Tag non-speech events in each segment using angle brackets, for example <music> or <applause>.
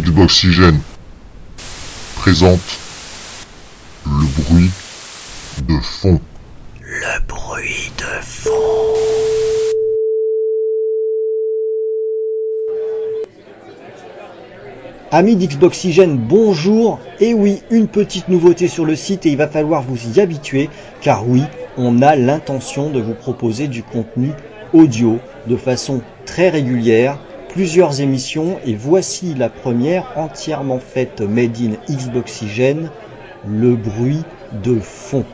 Xboxygène présente le bruit de fond. Le bruit de fond. Amis d'Xboxygène, bonjour. Et oui, une petite nouveauté sur le site et il va falloir vous y habituer car oui, on a l'intention de vous proposer du contenu audio de façon très régulière, plusieurs émissions et voici la première entièrement faite made in Xboxygène, le bruit de fond.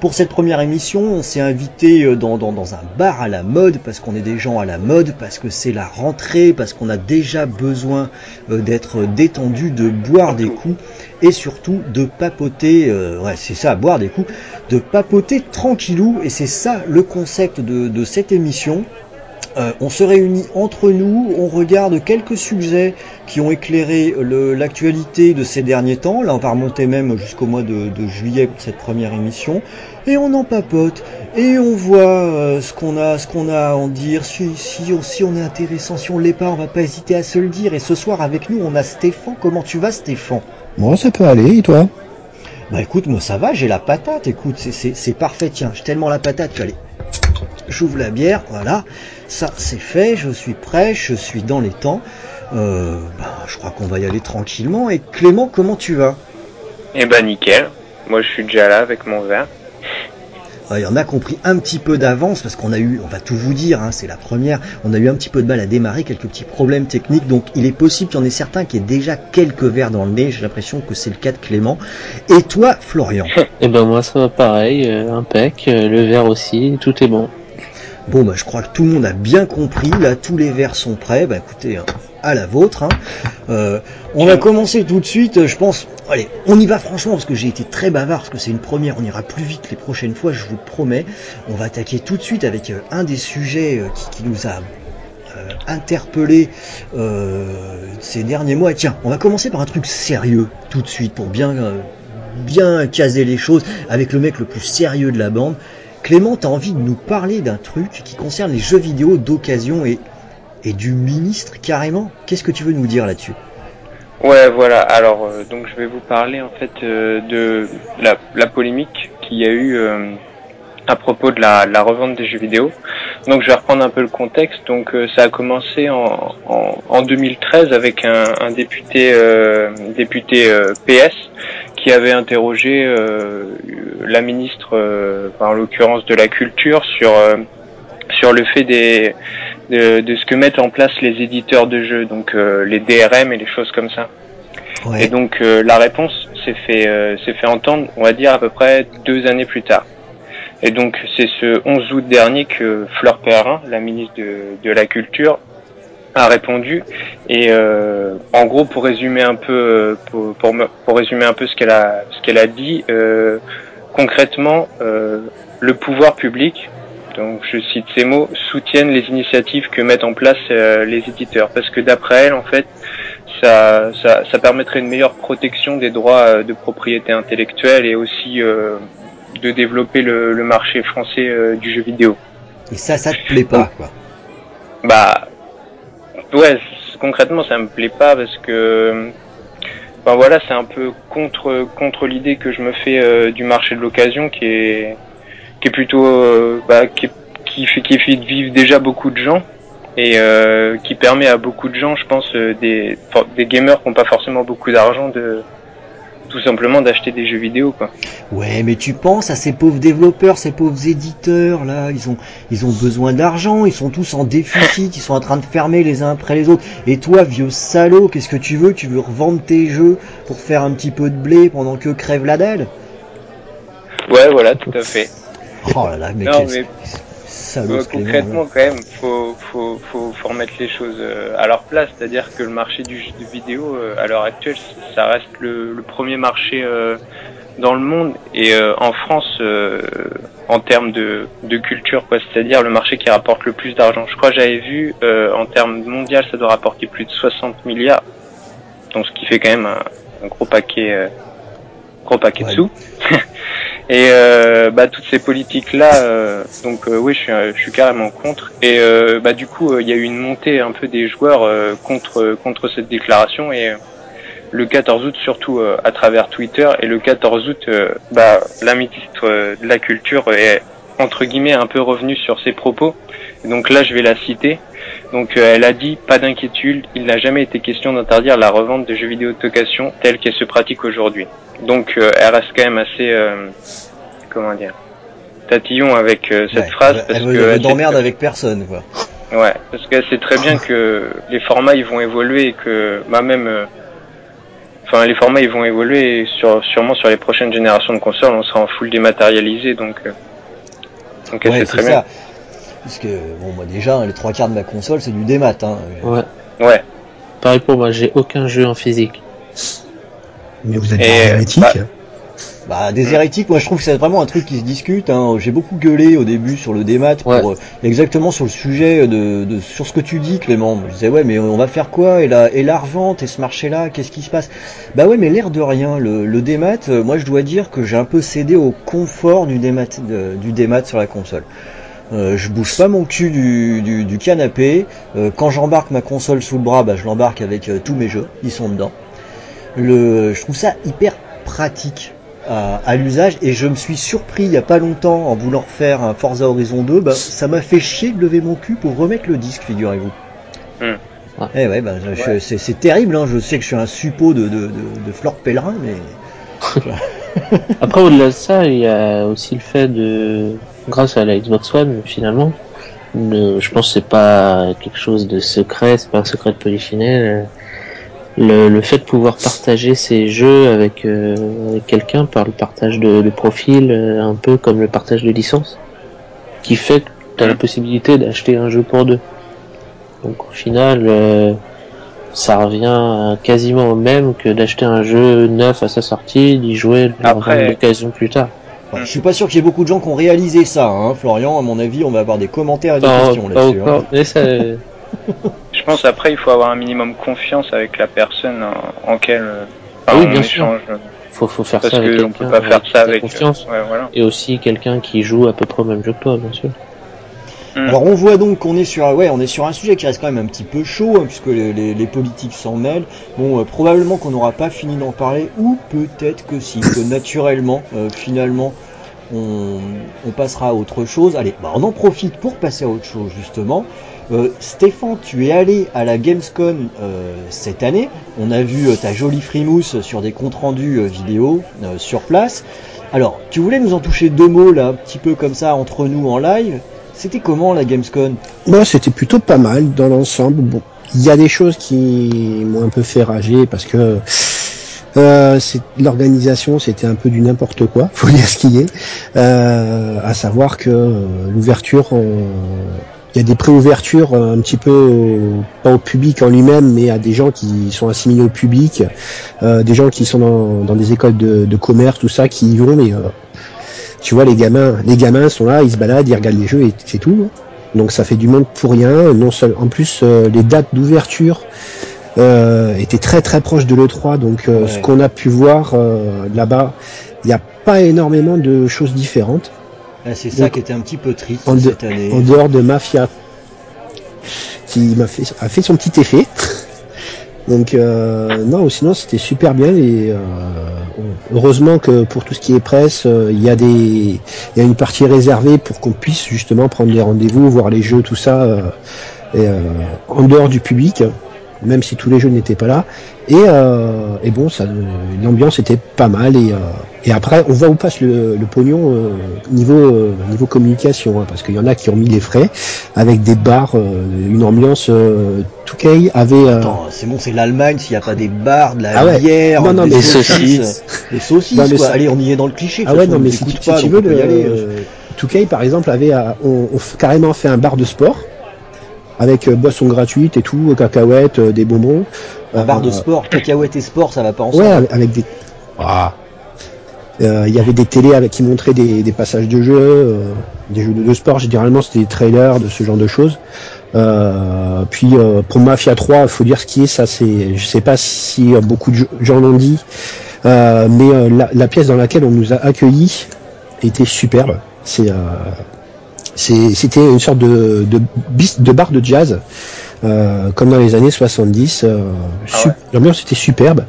Pour cette première émission, on s'est invité euh, dans, un bar à la mode, parce qu'on est des gens à la mode, parce que c'est la rentrée, parce qu'on a déjà besoin euh, d'être détendu, de boire des coups, et surtout de papoter, euh, ouais c'est ça, boire des coups, de papoter tranquillou, et c'est ça le concept de cette émission. Euh, on se réunit entre nous, on regarde quelques sujets qui ont éclairé l'actualité de ces derniers temps. Là, on va remonter même jusqu'au mois de, juillet pour cette première émission. Et on en papote. Et on voit euh, ce qu'on a, ce qu'on a à en dire. Si, si, si, on est intéressant, si on l'est pas, on va pas hésiter à se le dire. Et ce soir, avec nous, on a Stéphane. Comment tu vas, Stéphane? Moi, ça peut aller. Et toi? Bah écoute, moi ça va, j'ai la patate. Écoute, c'est parfait. Tiens, j'ai tellement la patate allez, j'ouvre la bière, voilà. Ça, c'est fait, je suis prêt, je suis dans les temps. Euh, bah, je crois qu'on va y aller tranquillement. Et Clément, comment tu vas? Eh ben nickel. Moi, je suis déjà là avec mon verre. Il y en a compris un petit peu d'avance parce qu'on a eu, on va tout vous dire, hein, c'est la première, on a eu un petit peu de mal à démarrer, quelques petits problèmes techniques, donc il est possible qu'il y en ait certains qui aient déjà quelques verres dans le nez, j'ai l'impression que c'est le cas de Clément. Et toi, Florian? <laughs> Eh ben moi ça va pareil, euh, impec, euh, le verre aussi, tout est bon. Bon, bah, je crois que tout le monde a bien compris. Là, tous les verres sont prêts. Bah, écoutez, hein, à la vôtre. Hein. Euh, on va commencer tout de suite. Je pense. Allez, on y va franchement parce que j'ai été très bavard parce que c'est une première. On ira plus vite les prochaines fois, je vous promets. On va attaquer tout de suite avec euh, un des sujets euh, qui, nous a interpellé ces derniers mois. tiens, on va commencer par un truc sérieux tout de suite pour bien bien caser les choses avec le mec le plus sérieux de la bande. Clément, tu as envie de nous parler d'un truc qui concerne les jeux vidéo d'occasion et, et du ministre carrément? Qu'est-ce que tu veux nous dire là-dessus? Ouais, voilà. Alors, euh, donc je vais vous parler en fait euh, de la, polémique qu'il y a eu euh, à propos de la, revente des jeux vidéo. Donc, je vais reprendre un peu le contexte. Donc, ça a commencé en, en, 2013 avec un, un député député PS qui avait interrogé euh, la ministre, euh, en l'occurrence de la culture, sur euh, sur le fait des de, ce que mettent en place les éditeurs de jeux, donc les DRM et les choses comme ça. Et donc la réponse s'est fait s'est fait entendre, on va dire à peu près deux années plus tard. Et donc c'est ce 11 août dernier que Fleur Perrin, la ministre de, de la Culture, a répondu. Et euh, en gros pour résumer un peu euh, pour, pour, pour résumer un peu ce qu'elle a ce qu'elle a dit euh, concrètement euh, le pouvoir public donc je cite ces mots soutiennent les initiatives que mettent en place euh, les éditeurs. Parce que d'après elle en fait ça, ça, ça permettrait une meilleure protection des droits de propriété intellectuelle et aussi de développer le, le marché français du jeu vidéo. Et ça ça te plaît pas quoi. bah ouais, concrètement, ça me plaît pas parce que, ben voilà, c'est un peu contre contre l'idée que je me fais euh, du marché de l'occasion, qui est qui est plutôt, euh, bah, qui, qui fait qui fait vivre déjà beaucoup de gens et euh, qui permet à beaucoup de gens, je pense, des des gamers qui n'ont pas forcément beaucoup d'argent de tout simplement d'acheter des jeux vidéo quoi. Ouais, mais tu penses à ces pauvres développeurs, ces pauvres éditeurs là, ils ont ils ont besoin d'argent, ils sont tous en déficit, ils sont en train de fermer les uns après les autres. Et toi, vieux salaud, qu'est-ce que tu veux? Tu veux revendre tes jeux pour faire un petit peu de blé pendant que crève la dalle? Ouais, voilà, tout à fait. Oh là là, mais, concrètement, quand même, faut, faut, faut, faut, remettre les choses euh, à leur place. C'est-à-dire que le marché du jeu vidéo, euh, à l'heure actuelle, ça reste le, le premier marché euh, dans le monde et en France, en termes de, de culture, quoi. C'est-à-dire le marché qui rapporte le plus d'argent. Je crois que j'avais vu, en termes mondial, ça doit rapporter plus de 60 milliards. Donc, ce qui fait quand même un, gros paquet, gros paquet de sous. <laughs> Et euh, bah, toutes ces politiques-là, euh, donc euh, oui, je suis, je suis carrément contre. Et euh, bah, du coup, il y a eu une montée un peu des joueurs euh, contre contre cette déclaration. Et euh, le 14 août, surtout euh, à travers Twitter, et le 14 août, euh, bah, la ministre euh, de la Culture est entre guillemets un peu revenue sur ses propos. Donc là, je vais la citer. Donc euh, elle a dit pas d'inquiétude, il n'a jamais été question d'interdire la revente de jeux vidéo de location telle qu'elle se pratique aujourd'hui. Donc euh, elle reste quand même assez euh, comment dire tatillon avec cette Ouais, phrase parce elle veut- elle d'emmerde avec personne, quoi. ouais parce qu'elle sait très bien que les formats ils vont évoluer et que bah même enfin les formats ils vont évoluer et sur sûrement sur les prochaines générations de consoles on sera en full dématérialisé donc donc elle Ouais, sait c'est très bien ça. Que, bon, moi déjà, hein, les trois quarts de ma console, c'est du démat. Hein. Ouais. ouais Pareil pour moi, j'ai aucun jeu en physique. Mais vous êtes des hérétiques. bah, Bah, des hérétiques, moi je trouve que c'est vraiment un truc qui se discute. Hein. J'ai beaucoup gueulé au début sur le démat pour euh, exactement sur le sujet de, de sur ce que tu dis, Clément. Je disais ouais, mais on va faire quoi? Et la et la revente et ce marché-là, qu'est-ce qui se passe? Bah ouais, mais l'air de rien, le, le démat, euh, moi je dois dire que j'ai un peu cédé au confort du démat de- du démat sur la console. Euh, je bouge pas mon cul du, du, du canapé. Euh, quand j'embarque ma console sous le bras, bah, je l'embarque avec euh, tous mes jeux, ils sont dedans. Le, je trouve ça hyper pratique à, à l'usage et je me suis surpris il y a pas longtemps en voulant refaire un Forza Horizon 2, bah, ça m'a fait chier de lever mon cul pour remettre le disque, figurez-vous. Hmm. Ouais. Eh ouais, bah, c'est, c'est terrible, hein. je sais que je suis un suppôt de, de, de, de Flore Pèlerin, mais <laughs> Après, au-delà de ça, il y a aussi le fait de, grâce à la Xbox One, finalement, le- je pense que c'est pas quelque chose de secret, c'est pas un secret de polichinelle. Le, le fait de pouvoir partager ses jeux avec, euh, avec quelqu'un par le partage de, de profil, euh, un peu comme le partage de licence, qui fait que tu as la possibilité d'acheter un jeu pour deux. Donc au final, euh, ça revient quasiment au même que d'acheter un jeu neuf à sa sortie, d'y jouer, le Après- d'occasion plus tard. Ouais, je suis pas sûr qu'il y ait beaucoup de gens qui ont réalisé ça, hein, Florian. À mon avis, on va avoir des commentaires et des questions là-dessus. hein. encore, mais ça, <laughs> Je pense après il faut avoir un minimum confiance avec la personne en, en quelle euh, Ah oui, on bien sûr. échange faut, faut faire parce ça avec que on peut quelqu'un pas faire ça avec confiance. ouais voilà Et aussi quelqu'un qui joue à peu près au même jeu que toi, bien sûr. Mm. Alors on voit donc qu'on est sur un sujet qui reste quand même un petit peu chaud hein, puisque les, politiques s'en mêlent. Bon euh, probablement qu'on n'aura pas fini d'en parler ou peut-être que si que naturellement euh, finalement on, passera à autre chose. Allez bah, on en profite pour passer à autre chose justement. Euh, Stéphane tu es allé à la Gamescom cette année. On a vu ta jolie frimousse sur des comptes rendus vidéo sur place. Alors tu voulais nous en toucher deux mots là un petit peu comme ça entre nous en live? C'était comment la Gamescom? Moi, c'était plutôt pas mal dans l'ensemble. Bon, il y a des choses qui m'ont un peu fait rager parce que euh, l'organisation, c'était un peu du n'importe quoi. <laughs> Faut dire ce qui est. Euh, à savoir que euh, l'ouverture, euh, il y a des préouvertures euh, un petit peu au- pas au public en lui-même, mais à des gens qui sont assimilés au public, euh, des gens qui sont dans, dans des écoles de, de commerce, tout ça, qui y vont, mais euh, tu vois les gamins, les gamins sont là, ils se baladent, ils regardent les jeux et c'est tout. hein. Donc ça fait du monde pour rien. Non seul, en plus euh, les dates d'ouverture euh, étaient très très proches de l'E3, donc euh, Ouais. ce qu'on a pu voir euh, là-bas, il n'y a pas énormément de choses différentes. Ah, C'est ça Donc, qui était un petit peu triste en de- cette année. En dehors de Mafia, qui m'a fait, a fait son petit effet. Donc euh, non, sinon c'était super bien et euh, heureusement que pour tout ce qui est presse, euh, il y a des, il y a une partie réservée pour qu'on puisse justement prendre des rendez-vous, voir les jeux, tout ça, euh, en dehors du public, même si tous les jeux n'étaient pas là. Et, euh, et bon, ça, l'ambiance était pas mal et, euh, et après on voit où passe le, le pognon euh, niveau euh, niveau communication, hein, parce qu'il y en a qui ont mis les frais avec des bars, euh, une ambiance. Euh, 2K avait euh, Attends, c'est bon, c'est l'Allemagne, s'il n'y a pas des bars, de la Ah ouais. bière, Non, non, des mais saucisses. Des saucisses, Non, mais quoi. ça- Allez, on y est dans le cliché. Ah ouais, non, on mais si, si pas, tu donc veux, le, 2K par exemple avait on, on carrément fait un bar de sport avec euh, boissons gratuites et tout, cacahuètes, euh, des bonbons. Un bar de Euh, sport, cacahuètes et sport, ça va pas ensemble. Ouais, avec, des. Ah. Euh, Il y avait des télés avec qui montraient des, des passages de jeux, euh, des jeux de, de sport. Généralement, c'était des trailers de ce genre de choses. Euh, puis pour Mafia 3, il faut dire ce qui est. Ça, c'est, je sais pas si beaucoup de gens l'ont dit, mais la, la pièce dans laquelle on nous a accueillis, était superbe. C'est- c'était une sorte de, de, de bar de jazz, euh, comme dans les années 70. euh, Ah ouais. L'ambiance était superbe.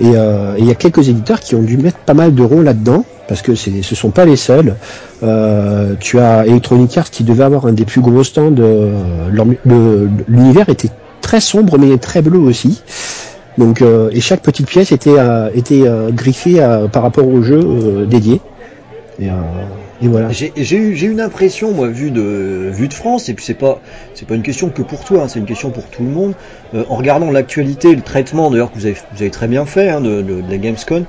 Et euh, et il y a quelques éditeurs qui ont dû mettre pas mal d'euros là-dedans, parce que ce sont pas les seuls. Euh, tu as Electronic Arts qui devait avoir un des plus gros stands. euh, L'univers était très sombre, mais très bleu aussi. Donc, euh, et chaque petite pièce était, était griffée par rapport au jeu dédié. Euh, et voilà. J'ai eu une impression moi vu de vue de France et puis c'est pas pas une question que pour toi hein, c'est une question pour tout le monde. Euh, en regardant l'actualité le traitement d'ailleurs que vous avez vous avez très bien fait hein, de, la Gamescom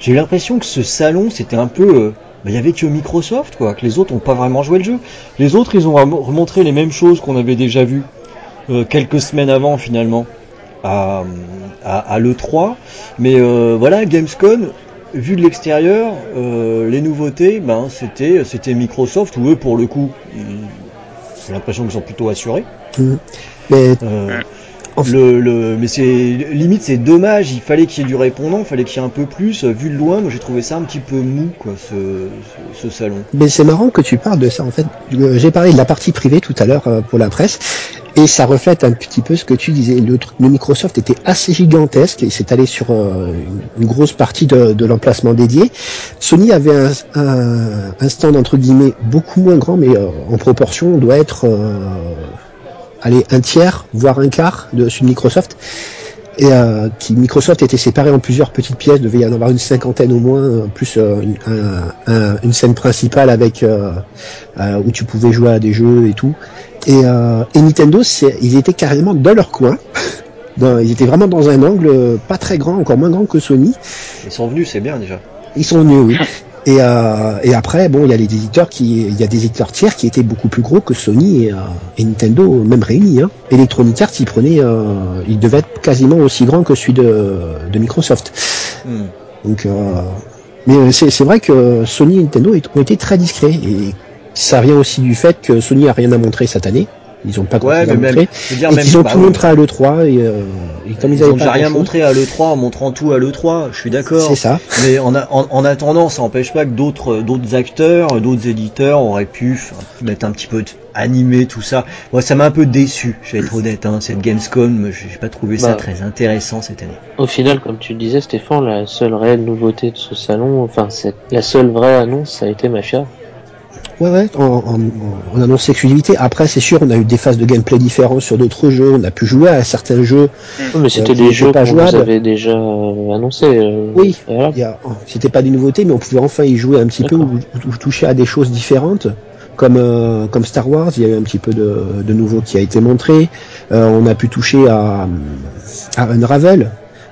j'ai eu l'impression que ce salon c'était un peu euh, bah, il y avait que Microsoft quoi que les autres ont pas vraiment joué le jeu. Les autres ils ont rem- remontré les mêmes choses qu'on avait déjà vues quelques semaines avant finalement à, à, à l'E3 mais voilà Gamescom vu de l'extérieur, euh, les nouveautés, ben c'était c'était Microsoft où eux pour le coup, ils- j'ai l'impression qu'ils sont plutôt assurés. Mais Euh, En fait- le, le, mais c'est limite c'est dommage, il fallait qu'il y ait du répondant, il fallait qu'il y ait un peu plus. Vu de loin, moi j'ai trouvé ça un petit peu mou quoi, ce, ce, ce salon. Mais c'est marrant que tu parles de ça en fait. Euh, J'ai parlé de la partie privée tout à l'heure euh, pour la presse et ça reflète un petit peu ce que tu disais. Le, Microsoft était assez gigantesque et s'est allé sur euh, une, grosse partie de, l'emplacement dédié. Sony avait un, stand entre guillemets beaucoup moins grand mais euh, en proportion doit être euh, allez un tiers voire un quart de celui Microsoft et euh, qui Microsoft était séparé en plusieurs petites pièces, devait y en avoir une cinquantaine au moins, plus une, un- un- une scène principale avec où tu pouvais jouer à des jeux et tout. Et, euh, et Nintendo, ils étaient carrément dans leur coin. <laughs> Dans- ils étaient vraiment dans un angle euh, pas très grand, encore moins grand que Sony. Ils sont venus, c'est bien déjà. Ils sont venus, oui. Et, euh, et après, bon, il y a les éditeurs qui, il y a des éditeurs tiers qui étaient beaucoup plus gros que Sony et, euh, et Nintendo, même réunis. Hein. Electronic Arts, il prenait, euh, il devait être quasiment aussi grand que celui de, de Microsoft. Hmm. Donc, euh, mais c'est c'est vrai que Sony et Nintendo ont été très discrets et ça vient aussi du fait que Sony a rien à montrer cette année. Ils ont pas Ouais, mais même, montrer. je veux dire, Et même qu'ils ont bah tout montré à l'E3 et, euh, et comme ils, ils avaient ont pas déjà rien montré à l'E3 en montrant tout à l'E3, je suis d'accord. C'est ça. Mais en, a- en, en attendant, ça n'empêche pas que d'autres d'autres acteurs, d'autres éditeurs auraient pu mettre un petit peu de animer tout ça. Moi, ça m'a un peu déçu, je vais être honnête. Hein, cette Gamescom, j'ai pas trouvé ça Bah. très intéressant cette année. Au final, comme tu le disais, Stéphane, la seule réelle nouveauté de ce salon, enfin, la seule vraie annonce, ça a été Mafia. Ouais, ouais, en, en, en annonce exclusivité. Après, c'est sûr, on a eu des phases de gameplay différentes sur d'autres jeux. On a pu jouer à certains jeux. Oui, mais c'était qui des jeux pas qu'on vous jouables. avait déjà euh, annoncés. euh, Oui. voilà. C'était pas des nouveautés, mais on pouvait enfin y jouer un petit peu, ou, ou toucher à des choses différentes. Comme, euh, comme Star Wars, il y a eu un petit peu de, de nouveau qui a été montré. Euh, on a pu toucher à, à Unravel,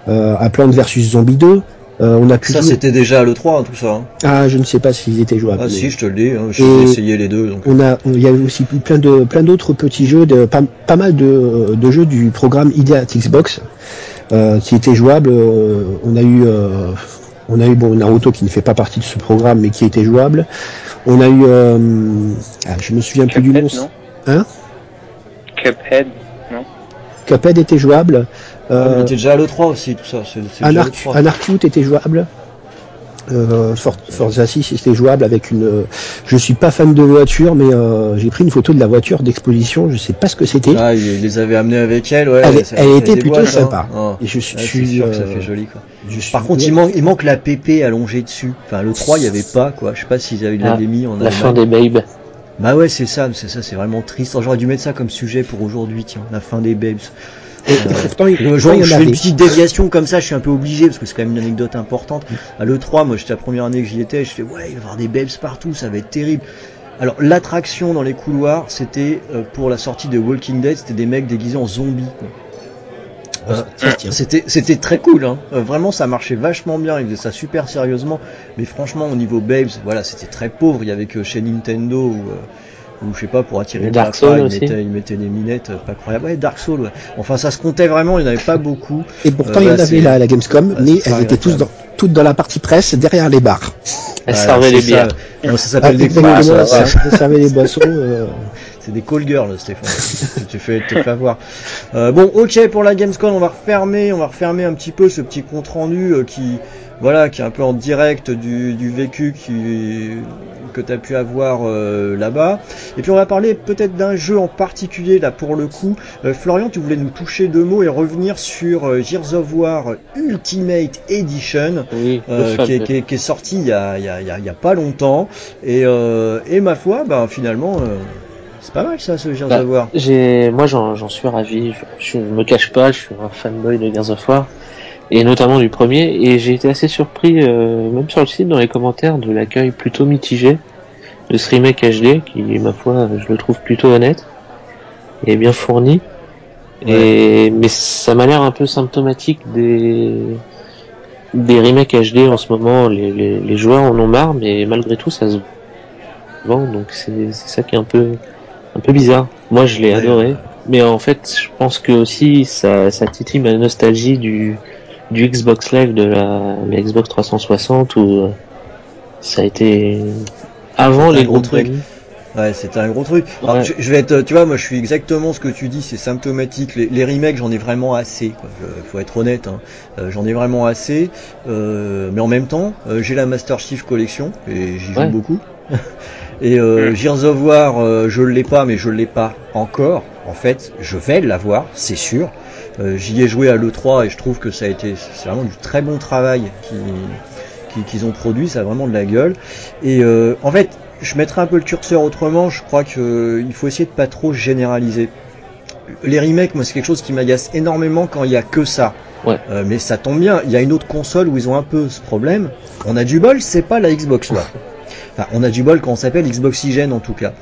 euh, à Plants vs Zombie 2. Euh, on a pu Ça, jouer- c'était déjà à l'E3, hein, tout ça. hein. Ah, je ne sais pas s'ils étaient jouables. Ah mais- si, je te le dis, hein, j'ai essayé les deux. Donc. On a, il y a eu aussi plein de, plein d'autres petits jeux, de, pas, pas mal de, de jeux du programme Idiot Xbox euh, qui étaient jouables. Euh, on a eu, euh, on a eu bon Naruto qui ne fait pas partie de ce programme mais qui était jouable. On a eu, euh, ah, je me souviens plus du nom. Cuphead, non? Hein? Cuphead. Cuphead était jouable. Ah, Euh, était déjà à l'E3 aussi, tout ça. C'est c'est Anarch, l'E3. Anarchute était jouable. Euh, For- Forza 6 était jouable avec une. Je suis pas fan de voiture, mais euh, j'ai pris une photo de la voiture d'exposition. Je sais pas ce que c'était. Ah, il les avait amenés avec elle, ouais. Elle- ça- elle ça était plutôt hein. sympa. Ah. Et je suis, c'est suis, sûr que ça euh, fait joli quoi. je suis- Par contre, ouais. il manque, il manque la PP allongée dessus. Enfin, le 3, il y avait pas quoi. Je sais pas s'ils avaient Ah, l'avaient mis en La Allemagne. fin des Babes. Bah ouais, c'est ça, c'est ça, c'est vraiment triste. J'aurais dû mettre ça comme sujet pour aujourd'hui, tiens, la fin des babes. Et pourtant, il, Je, pourtant, il y je en fais une petite déviation comme ça, je suis un peu obligé parce que c'est quand même une anecdote importante. À l'E3, moi j'étais la première année que j'y étais, je fais ouais, il va y avoir des babes partout, ça va être terrible. Alors l'attraction dans les couloirs, c'était euh, pour la sortie de Walking Dead, c'était des mecs déguisés en zombies. quoi. Euh, c'était c'était très cool, hein. Euh, vraiment ça marchait vachement bien, ils faisaient ça super sérieusement. Mais franchement au niveau babes, voilà, c'était très pauvre. Il y avait que chez Nintendo ou euh, ou je sais pas pour attirer Dark Souls ils aussi. mettaient, ils mettaient des minettes euh, pas croyables. Ouais, Dark Souls. Ouais. Enfin ça se comptait vraiment, il n'y en avait pas beaucoup. Et pourtant, Euh, il y en avait c'est- là à la Gamescom, Ouais, mais elles étaient tous dans, toutes dans la partie presse, derrière les bars. Elle Voilà, servait c'est les bières. Ça s'appelle des ça servait les boissons. <laughs> C'est des call girls, Stéphane. <laughs> tu fais te fais avoir. Euh, bon, ok pour la Gamescom, on va refermer, on va refermer un petit peu ce petit compte rendu euh, qui, voilà, qui est un peu en direct du, du vécu qui, que tu as pu avoir euh, là-bas. Et puis on va parler peut-être d'un jeu en particulier là pour le coup. Euh, Florian, tu voulais nous toucher deux mots et revenir sur euh, Gears of War Ultimate Edition, Oui, qui, est, qui est- qui est sorti il y a, il y a- il y a- il y a pas longtemps. Et, et ma foi, ben finalement, c'est pas mal ça, ce Gears Bah, of War. J'ai, moi, j'en, j'en suis ravi. Je, je me cache pas, je suis un fanboy de Gears of War et notamment du premier. Et j'ai été assez surpris, euh, même sur le site, dans les commentaires, de l'accueil plutôt mitigé de ce remake HD, qui, ma foi, je le trouve plutôt honnête et bien fourni. Et mais ça m'a l'air un peu symptomatique des des remakes HD en ce moment. Les, les, les joueurs en ont marre, mais malgré tout, ça se vend. Donc c'est c'est ça qui est un peu un peu bizarre. Moi, je l'ai Ouais, adoré. Mais en fait, je pense que aussi ça, ça titille ma nostalgie du, du Xbox Live de la, la Xbox 360 où euh, ça a été avant les gros groupes truc. d'amis. Ouais, c'était un gros truc. Alors, Ouais. je, je vais être, tu vois, moi je suis exactement ce que tu dis, c'est symptomatique. Les, les remakes, j'en ai vraiment assez. Quoi. Je- faut être honnête, hein. Euh, j'en ai vraiment assez. Euh, mais en même temps, euh, j'ai la Master Chief Collection et j'y joue Ouais. beaucoup. <laughs> et euh. Gears of War, euh, je l'ai pas, mais je l'ai pas encore. En fait, je vais l'avoir, c'est sûr. Euh, J'y ai joué à l'E3 et je trouve que ça a été, c'est vraiment du très bon travail qui qui- qu'ils ont produit, ça a vraiment de la gueule. Et euh, en fait, je mettrai un peu le curseur autrement, je crois qu'il faut essayer de pas trop généraliser. Les remakes, moi c'est quelque chose qui m'agace énormément quand il y a que ça. Ouais. Euh, mais ça tombe bien, il y a une autre console où ils ont un peu ce problème. On a du bol, c'est pas la Xbox One. Enfin, on a du bol quand on s'appelle Xboxygène en tout cas.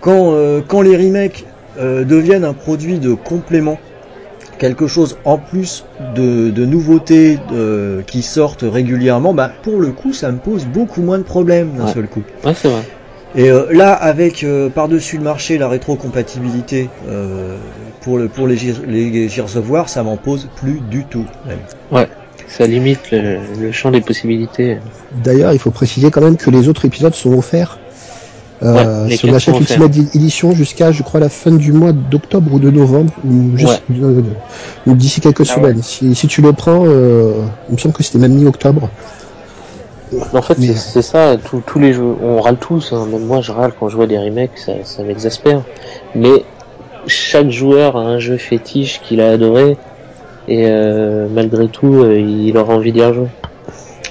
Quand, euh, quand les remakes euh, deviennent un produit de complément, quelque chose en plus de, de nouveautés euh, qui sortent régulièrement, bah pour le coup ça me pose beaucoup moins de problèmes d'un Ouais. seul coup. Ouais, c'est vrai. Et euh, là, avec euh, par-dessus le marché la rétrocompatibilité euh, pour, le, pour les, les Gears of War, ça m'en pose plus du tout. même. Ça limite le, le champ des possibilités. D'ailleurs, il faut préciser quand même que les autres épisodes sont offerts. Euh, Ouais, si on quatre achète sont Ultimate Edition jusqu'à, je crois, la fin du mois d'octobre ou de novembre, ou juste euh, ou d'ici quelques Ah semaines. Si, si tu le prends, euh, il me semble que c'était même mi-octobre. En fait, Mais- c'est- ça, tous tous les jeux, on râle tous, hein, même moi je râle quand je vois des remakes, ça, ça m'exaspère. Mais chaque joueur a un jeu fétiche qu'il a adoré, et euh, malgré tout, euh, il aura envie d'y rejouer.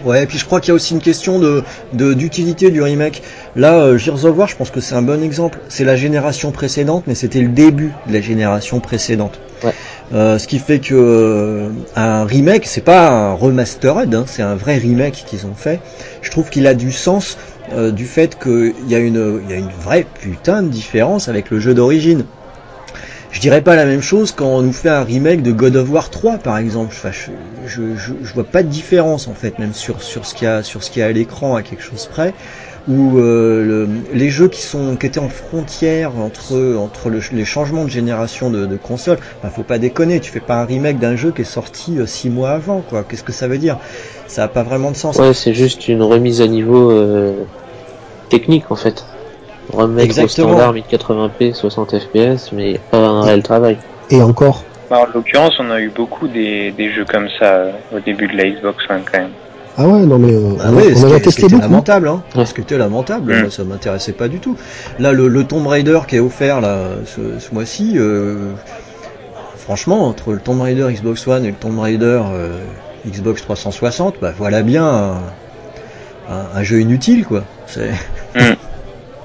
Ouais, et puis je crois qu'il y a aussi une question de de- d'utilité du remake. Là, euh, Gears of War, je pense que c'est un bon exemple. C'est la génération précédente, mais c'était le début de la génération précédente. Ouais. Euh, ce qui fait que euh, un remake, c'est pas un remastered, hein, c'est un vrai remake qu'ils ont fait. Je trouve qu'il a du sens du fait qu'il y a une il y a une vraie putain de différence avec le jeu d'origine. Je dirais pas la même chose quand on nous fait un remake de God of War 3 par exemple. Enfin, je, je, je, vois pas de différence en fait, même sur, sur ce qu'il y a sur ce qu'il y a à l'écran à quelque chose près. Ou euh, le- les jeux qui sont qui étaient en frontière entre entre le- les changements de génération de, de consoles. Enfin, faut pas déconner, tu fais pas un remake d'un jeu qui est sorti euh, six mois avant quoi. Qu'est-ce que ça veut dire? Ça a pas vraiment de sens. Ouais, c'est juste une remise à niveau euh, technique en fait. Remettre Exactement. au standard 1080p, 60 fps, mais pas un réel travail. Et encore, Bah, en l'occurrence, on a eu beaucoup des, des jeux comme ça euh, au début de la Xbox One quand même. ah ouais, non mais euh, on, oui, on a testé beaucoup. lamentable, hein. Ouais. Ce qui était lamentable, Mm. moi ça m'intéressait pas du tout. Là, le, le Tomb Raider qui est offert là ce, ce mois-ci, euh, franchement, entre le Tomb Raider Xbox One et le Tomb Raider euh, Xbox 360, bah voilà bien un, un- un jeu inutile quoi. C'est <laughs>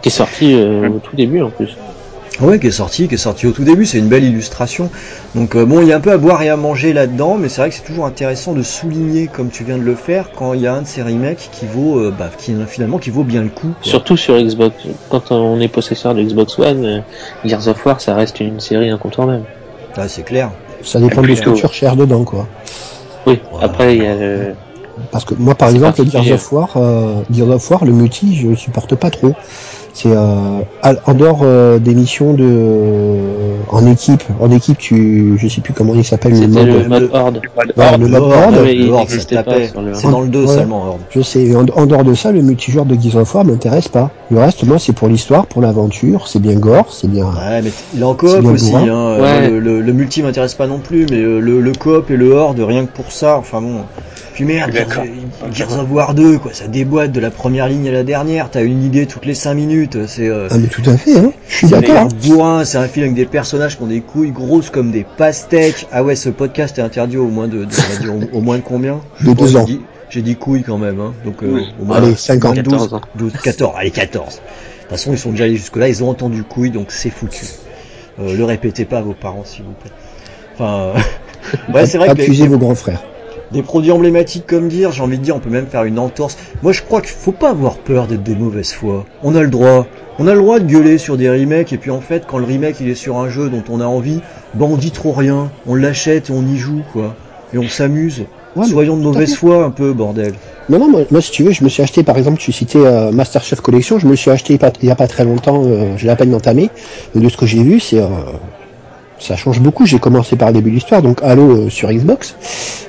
Qui est sorti euh, au tout début en plus. ouais, qui est sorti, qui est sorti au tout début, c'est une belle illustration. Donc euh, bon, il y a un peu à boire et à manger là-dedans, mais c'est vrai que c'est toujours intéressant de souligner, comme tu viens de le faire, quand il y a un de ces remakes qui vaut, euh, bah, qui finalement qui vaut bien le coup. quoi. Surtout sur Xbox. Quand on est possesseur de Xbox One, euh, Gears of War, ça reste une série incontournable. Ouais, c'est clair. Ça dépend de ce que tu recherches dedans, quoi. Oui, après il y a le... Parce que moi, par exemple. Gears of War, euh, Gears of War, le multi, je supporte pas trop. C'est euh, en dehors euh, des missions de en équipe. En équipe, tu, je sais plus comment il s'appelle le mode. le mode Horde. Le mode Horde, C'est dans le 2 Ouais. seulement, Horde. Je sais. Et En, en dehors de ça, le multijoueur de Gears of War m'intéresse pas. Le reste, moi, c'est pour l'histoire, pour l'aventure. C'est bien gore, c'est bien. Ouais, mais il est en coop aussi. Hein. Ouais. Le, le, le multi m'intéresse pas non plus, mais euh, le, le coop et le horde, rien que pour ça, enfin bon. Puis merde. Gears, of War 2, quoi, ça déboîte de la première ligne à la dernière. T'as une idée toutes les 5 minutes. C'est euh, Ah mais tout à fait. Hein. Je suis c'est d'accord. un bourrin, c'est un film avec des personnages qui ont des couilles grosses comme des pastèques. Ah ouais, ce podcast est interdit au moins de, de- on va dire, au, au moins de combien? <laughs> De deux j'ai ans. dit- J'ai dit couilles quand même, hein. donc euh, au moins Allez, cinq ans. 12, 14 ans. 12, 14, allez 14. De toute façon, ils sont déjà allés jusque là, ils ont entendu couilles, donc c'est foutu. Euh, le répétez pas à vos parents, s'il vous plaît. Enfin, euh, <laughs> ouais, c'est vrai que les- Accusez vos grands frères. Des produits emblématiques comme dire, j'ai envie de dire, on peut même faire une entorse. Moi, je crois qu'il faut pas avoir peur d'être de mauvaise foi. On a le droit. On a le droit de gueuler sur des remakes, et puis en fait, quand le remake il est sur un jeu dont on a envie, bah on dit trop rien. On l'achète et on y joue, quoi. Et on s'amuse. Ouais, Soyons de mauvaise foi un peu, bordel. Non, non, moi, moi, si tu veux, je me suis acheté, par exemple, tu citais euh, Masterchef Collection, je me le suis acheté il y a pas très longtemps, euh, je l'ai à peine entamé, et de ce que j'ai vu, c'est, euh, ça change beaucoup. J'ai commencé par le début de l'histoire, donc Halo euh, sur Xbox,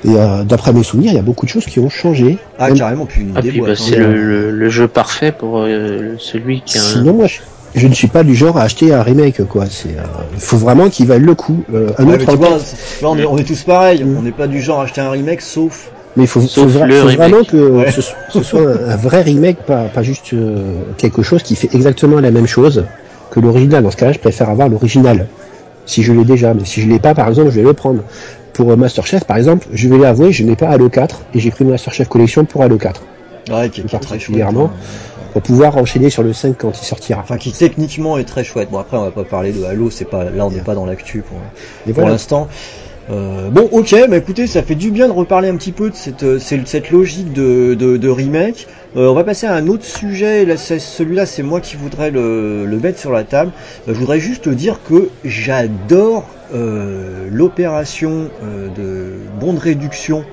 et euh, d'après mes souvenirs, il y a beaucoup de choses qui ont changé. Ah, Même- carrément, puis Ah, puis bah, boîtes, c'est hein. le, le, le jeu parfait pour euh, celui qui a un... Sinon, moi, je, je ne suis pas du genre à acheter un remake, quoi. C'est, euh, il faut vraiment qu'il vaille le coup. Euh, un Ouais, autre vois, là, on est, on est tous pareils. Mm. On n'est pas du genre à acheter un remake, sauf. Mais il faut, vra- vraiment que Ouais. ce, ce soit un, un vrai remake, pas, pas juste euh, quelque chose qui fait exactement la même chose que l'original. Dans ce cas-là, je préfère avoir l'original. Si je l'ai déjà, mais si je l'ai pas, par exemple, je vais le prendre. Pour euh, Masterchef, par exemple, je vais l'avouer, je n'ai pas Halo 4 et j'ai pris Masterchef Collection pour Halo 4 Ouais, qui, qui est très chouette. Hein. pour pouvoir enchaîner sur le 5 quand il sortira. Enfin, qui techniquement est très chouette. Bon, après, on va pas parler de Halo, c'est pas, là, on n'est pas dans l'actu pour, pour voilà. Euh, bon, ok, mais écoutez, ça fait du bien de reparler un petit peu de cette, euh, cette, logique de, de, de remake. Euh, on va passer à un autre sujet. Là, celui-là, c'est moi qui voudrais le, le mettre sur la table. Euh, je voudrais juste dire que j'adore l'opération de bon de réduction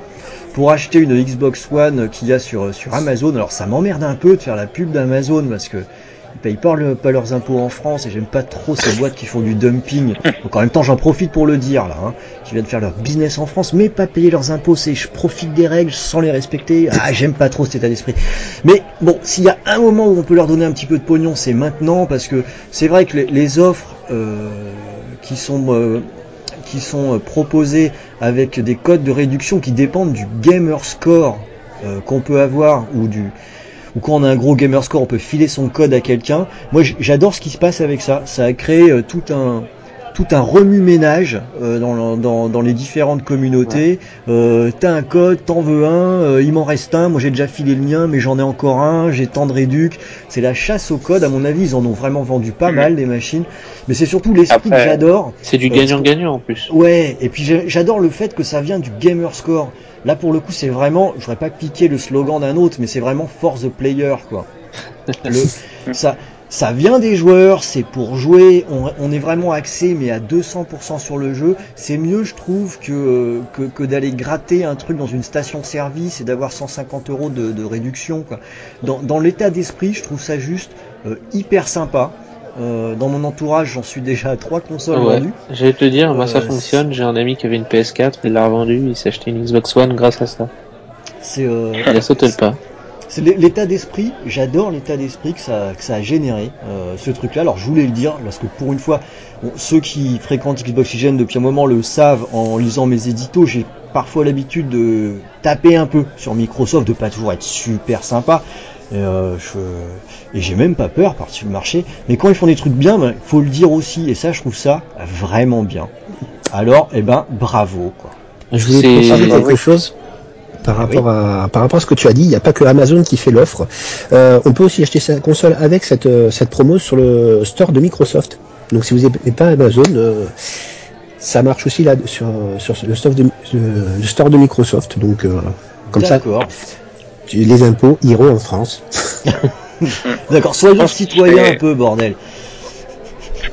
pour acheter une Xbox One qu'il y a sur, sur Amazon. Alors, ça m'emmerde un peu de faire la pub d'Amazon parce que ils payent pas, le- pas leurs impôts en France et j'aime pas trop ces boîtes qui font du dumping. Donc en même temps, j'en profite pour le dire là, hein, qui viennent faire leur business en France, mais pas payer leurs impôts. C'est je profite des règles sans les respecter. Ah, j'aime pas trop cet état d'esprit. Mais bon, s'il y a un moment où on peut leur donner un petit peu de pognon, c'est maintenant parce que c'est vrai que les, offres euh, qui sont euh, qui sont euh, proposées avec des codes de réduction qui dépendent du gamer score euh, qu'on peut avoir ou du ou quand on a un gros gamer score, on peut filer son code à quelqu'un. Moi, j'adore ce qui se passe avec ça. Ça a créé euh, tout un tout un remue-ménage euh, dans, dans, dans les différentes communautés. Euh, T'as un code, t'en veux un, euh, il m'en reste un. Moi, j'ai déjà filé le mien, mais j'en ai encore un. J'ai tant de réduc. C'est la chasse au code. À mon avis, ils en ont vraiment vendu pas mal des machines. Mais c'est surtout l'esprit que j'adore. C'est du Euh, gagnant-gagnant en plus. Ouais, et puis j'adore le fait que ça vient du gamer score. Là pour le coup c'est vraiment, je voudrais pas piquer le slogan d'un autre, mais c'est vraiment for the player quoi. <laughs> Le, ça, ça vient des joueurs, c'est pour jouer, on, on est vraiment axé mais à 200% sur le jeu. C'est mieux je trouve que, que, que d'aller gratter un truc dans une station-service et d'avoir 150 euros de, de réduction. Quoi. Dans, dans l'état d'esprit je trouve ça juste euh, hyper sympa. Euh, dans mon entourage j'en suis déjà à trois consoles Ouais. vendues. J'allais te dire, moi ça Euh, fonctionne. J'ai un ami qui avait une PS4, il l'a revendue, il s'est acheté une Xbox One grâce à ça. C'est euh, Il a sauté le pas. C'est l'é- l'état d'esprit, j'adore l'état d'esprit que ça, que ça a généré, euh, ce truc-là. Alors je voulais le dire, parce que pour une fois, bon, ceux qui fréquentent Xbox Oxygen depuis un moment le savent en lisant mes éditos, j'ai parfois l'habitude de taper un peu sur Microsoft, de pas toujours être super sympa. Et, euh, je, et j'ai même pas peur par-dessus le marché. Mais quand ils font des trucs bien, ben, faut le dire aussi. Et ça, je trouve ça vraiment bien. Alors, eh ben, bravo, quoi. Je voulais préciser quelque chose par rapport à par rapport à ce que tu as dit. Il n'y a pas que Amazon qui fait l'offre. Euh, on peut aussi acheter sa console avec cette euh, cette promo sur le store de Microsoft. Donc si vous n'avez pas Amazon, euh, ça marche aussi là sur sur le store de le, store de Microsoft. Donc euh, comme ça, les impôts iront en France. <laughs> D'accord, soyons citoyens un peu, bordel.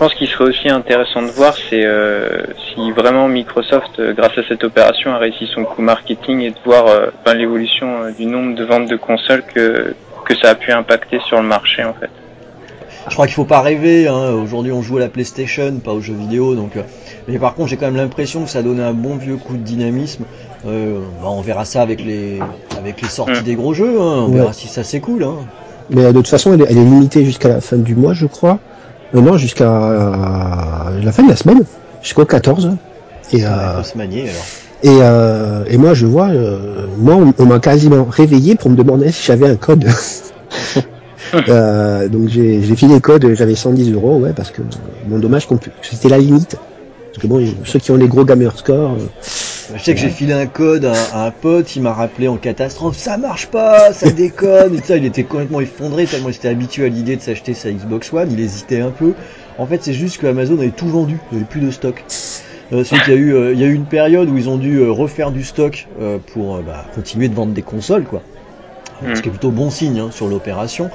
Je pense qu'il serait aussi intéressant de voir c'est euh, si vraiment Microsoft, euh, grâce à cette opération, a réussi son coup marketing et de voir euh, ben, l'évolution euh, du nombre de ventes de consoles que que ça a pu impacter sur le marché en fait. Je crois qu'il faut pas rêver. Hein. Aujourd'hui, on joue à la PlayStation, pas aux jeux vidéo. Donc, mais par contre, j'ai quand même l'impression que ça a donné un bon vieux coup de dynamisme. Euh, bah, on verra ça avec les avec les sorties Mm. des gros jeux. Hein. On Ouais. verra si ça c'est cool. Hein. Mais de toute façon, elle est, elle est limitée jusqu'à la fin du mois, je crois. Euh, non, jusqu'à euh, la fin de la semaine, jusqu'au 14. Et, Il euh, faut se manier alors. et, euh, et moi, je vois, euh, moi, on, on m'a quasiment réveillé pour me demander si j'avais un code. <laughs> Euh, donc j'ai j'ai filé le code, j'avais 110 euros, ouais, parce que bon, dommage qu'on c'était la limite. Parce que bon, ceux qui ont les gros gamer scores, euh, Je sais que j'ai filé un code à, à un pote, il m'a rappelé en catastrophe, ça marche pas, ça <laughs> déconne, et ça, il était complètement effondré tellement il était habitué à l'idée de s'acheter sa Xbox One, il hésitait un peu. En fait, c'est juste que Amazon avait tout vendu, il n'y avait plus de stock. Euh, c'est qu'il y a eu, euh, il y a eu une période où ils ont dû euh, refaire du stock euh, pour euh, bah, continuer de vendre des consoles, quoi. Mm. Ce qui est plutôt bon signe hein, sur l'opération.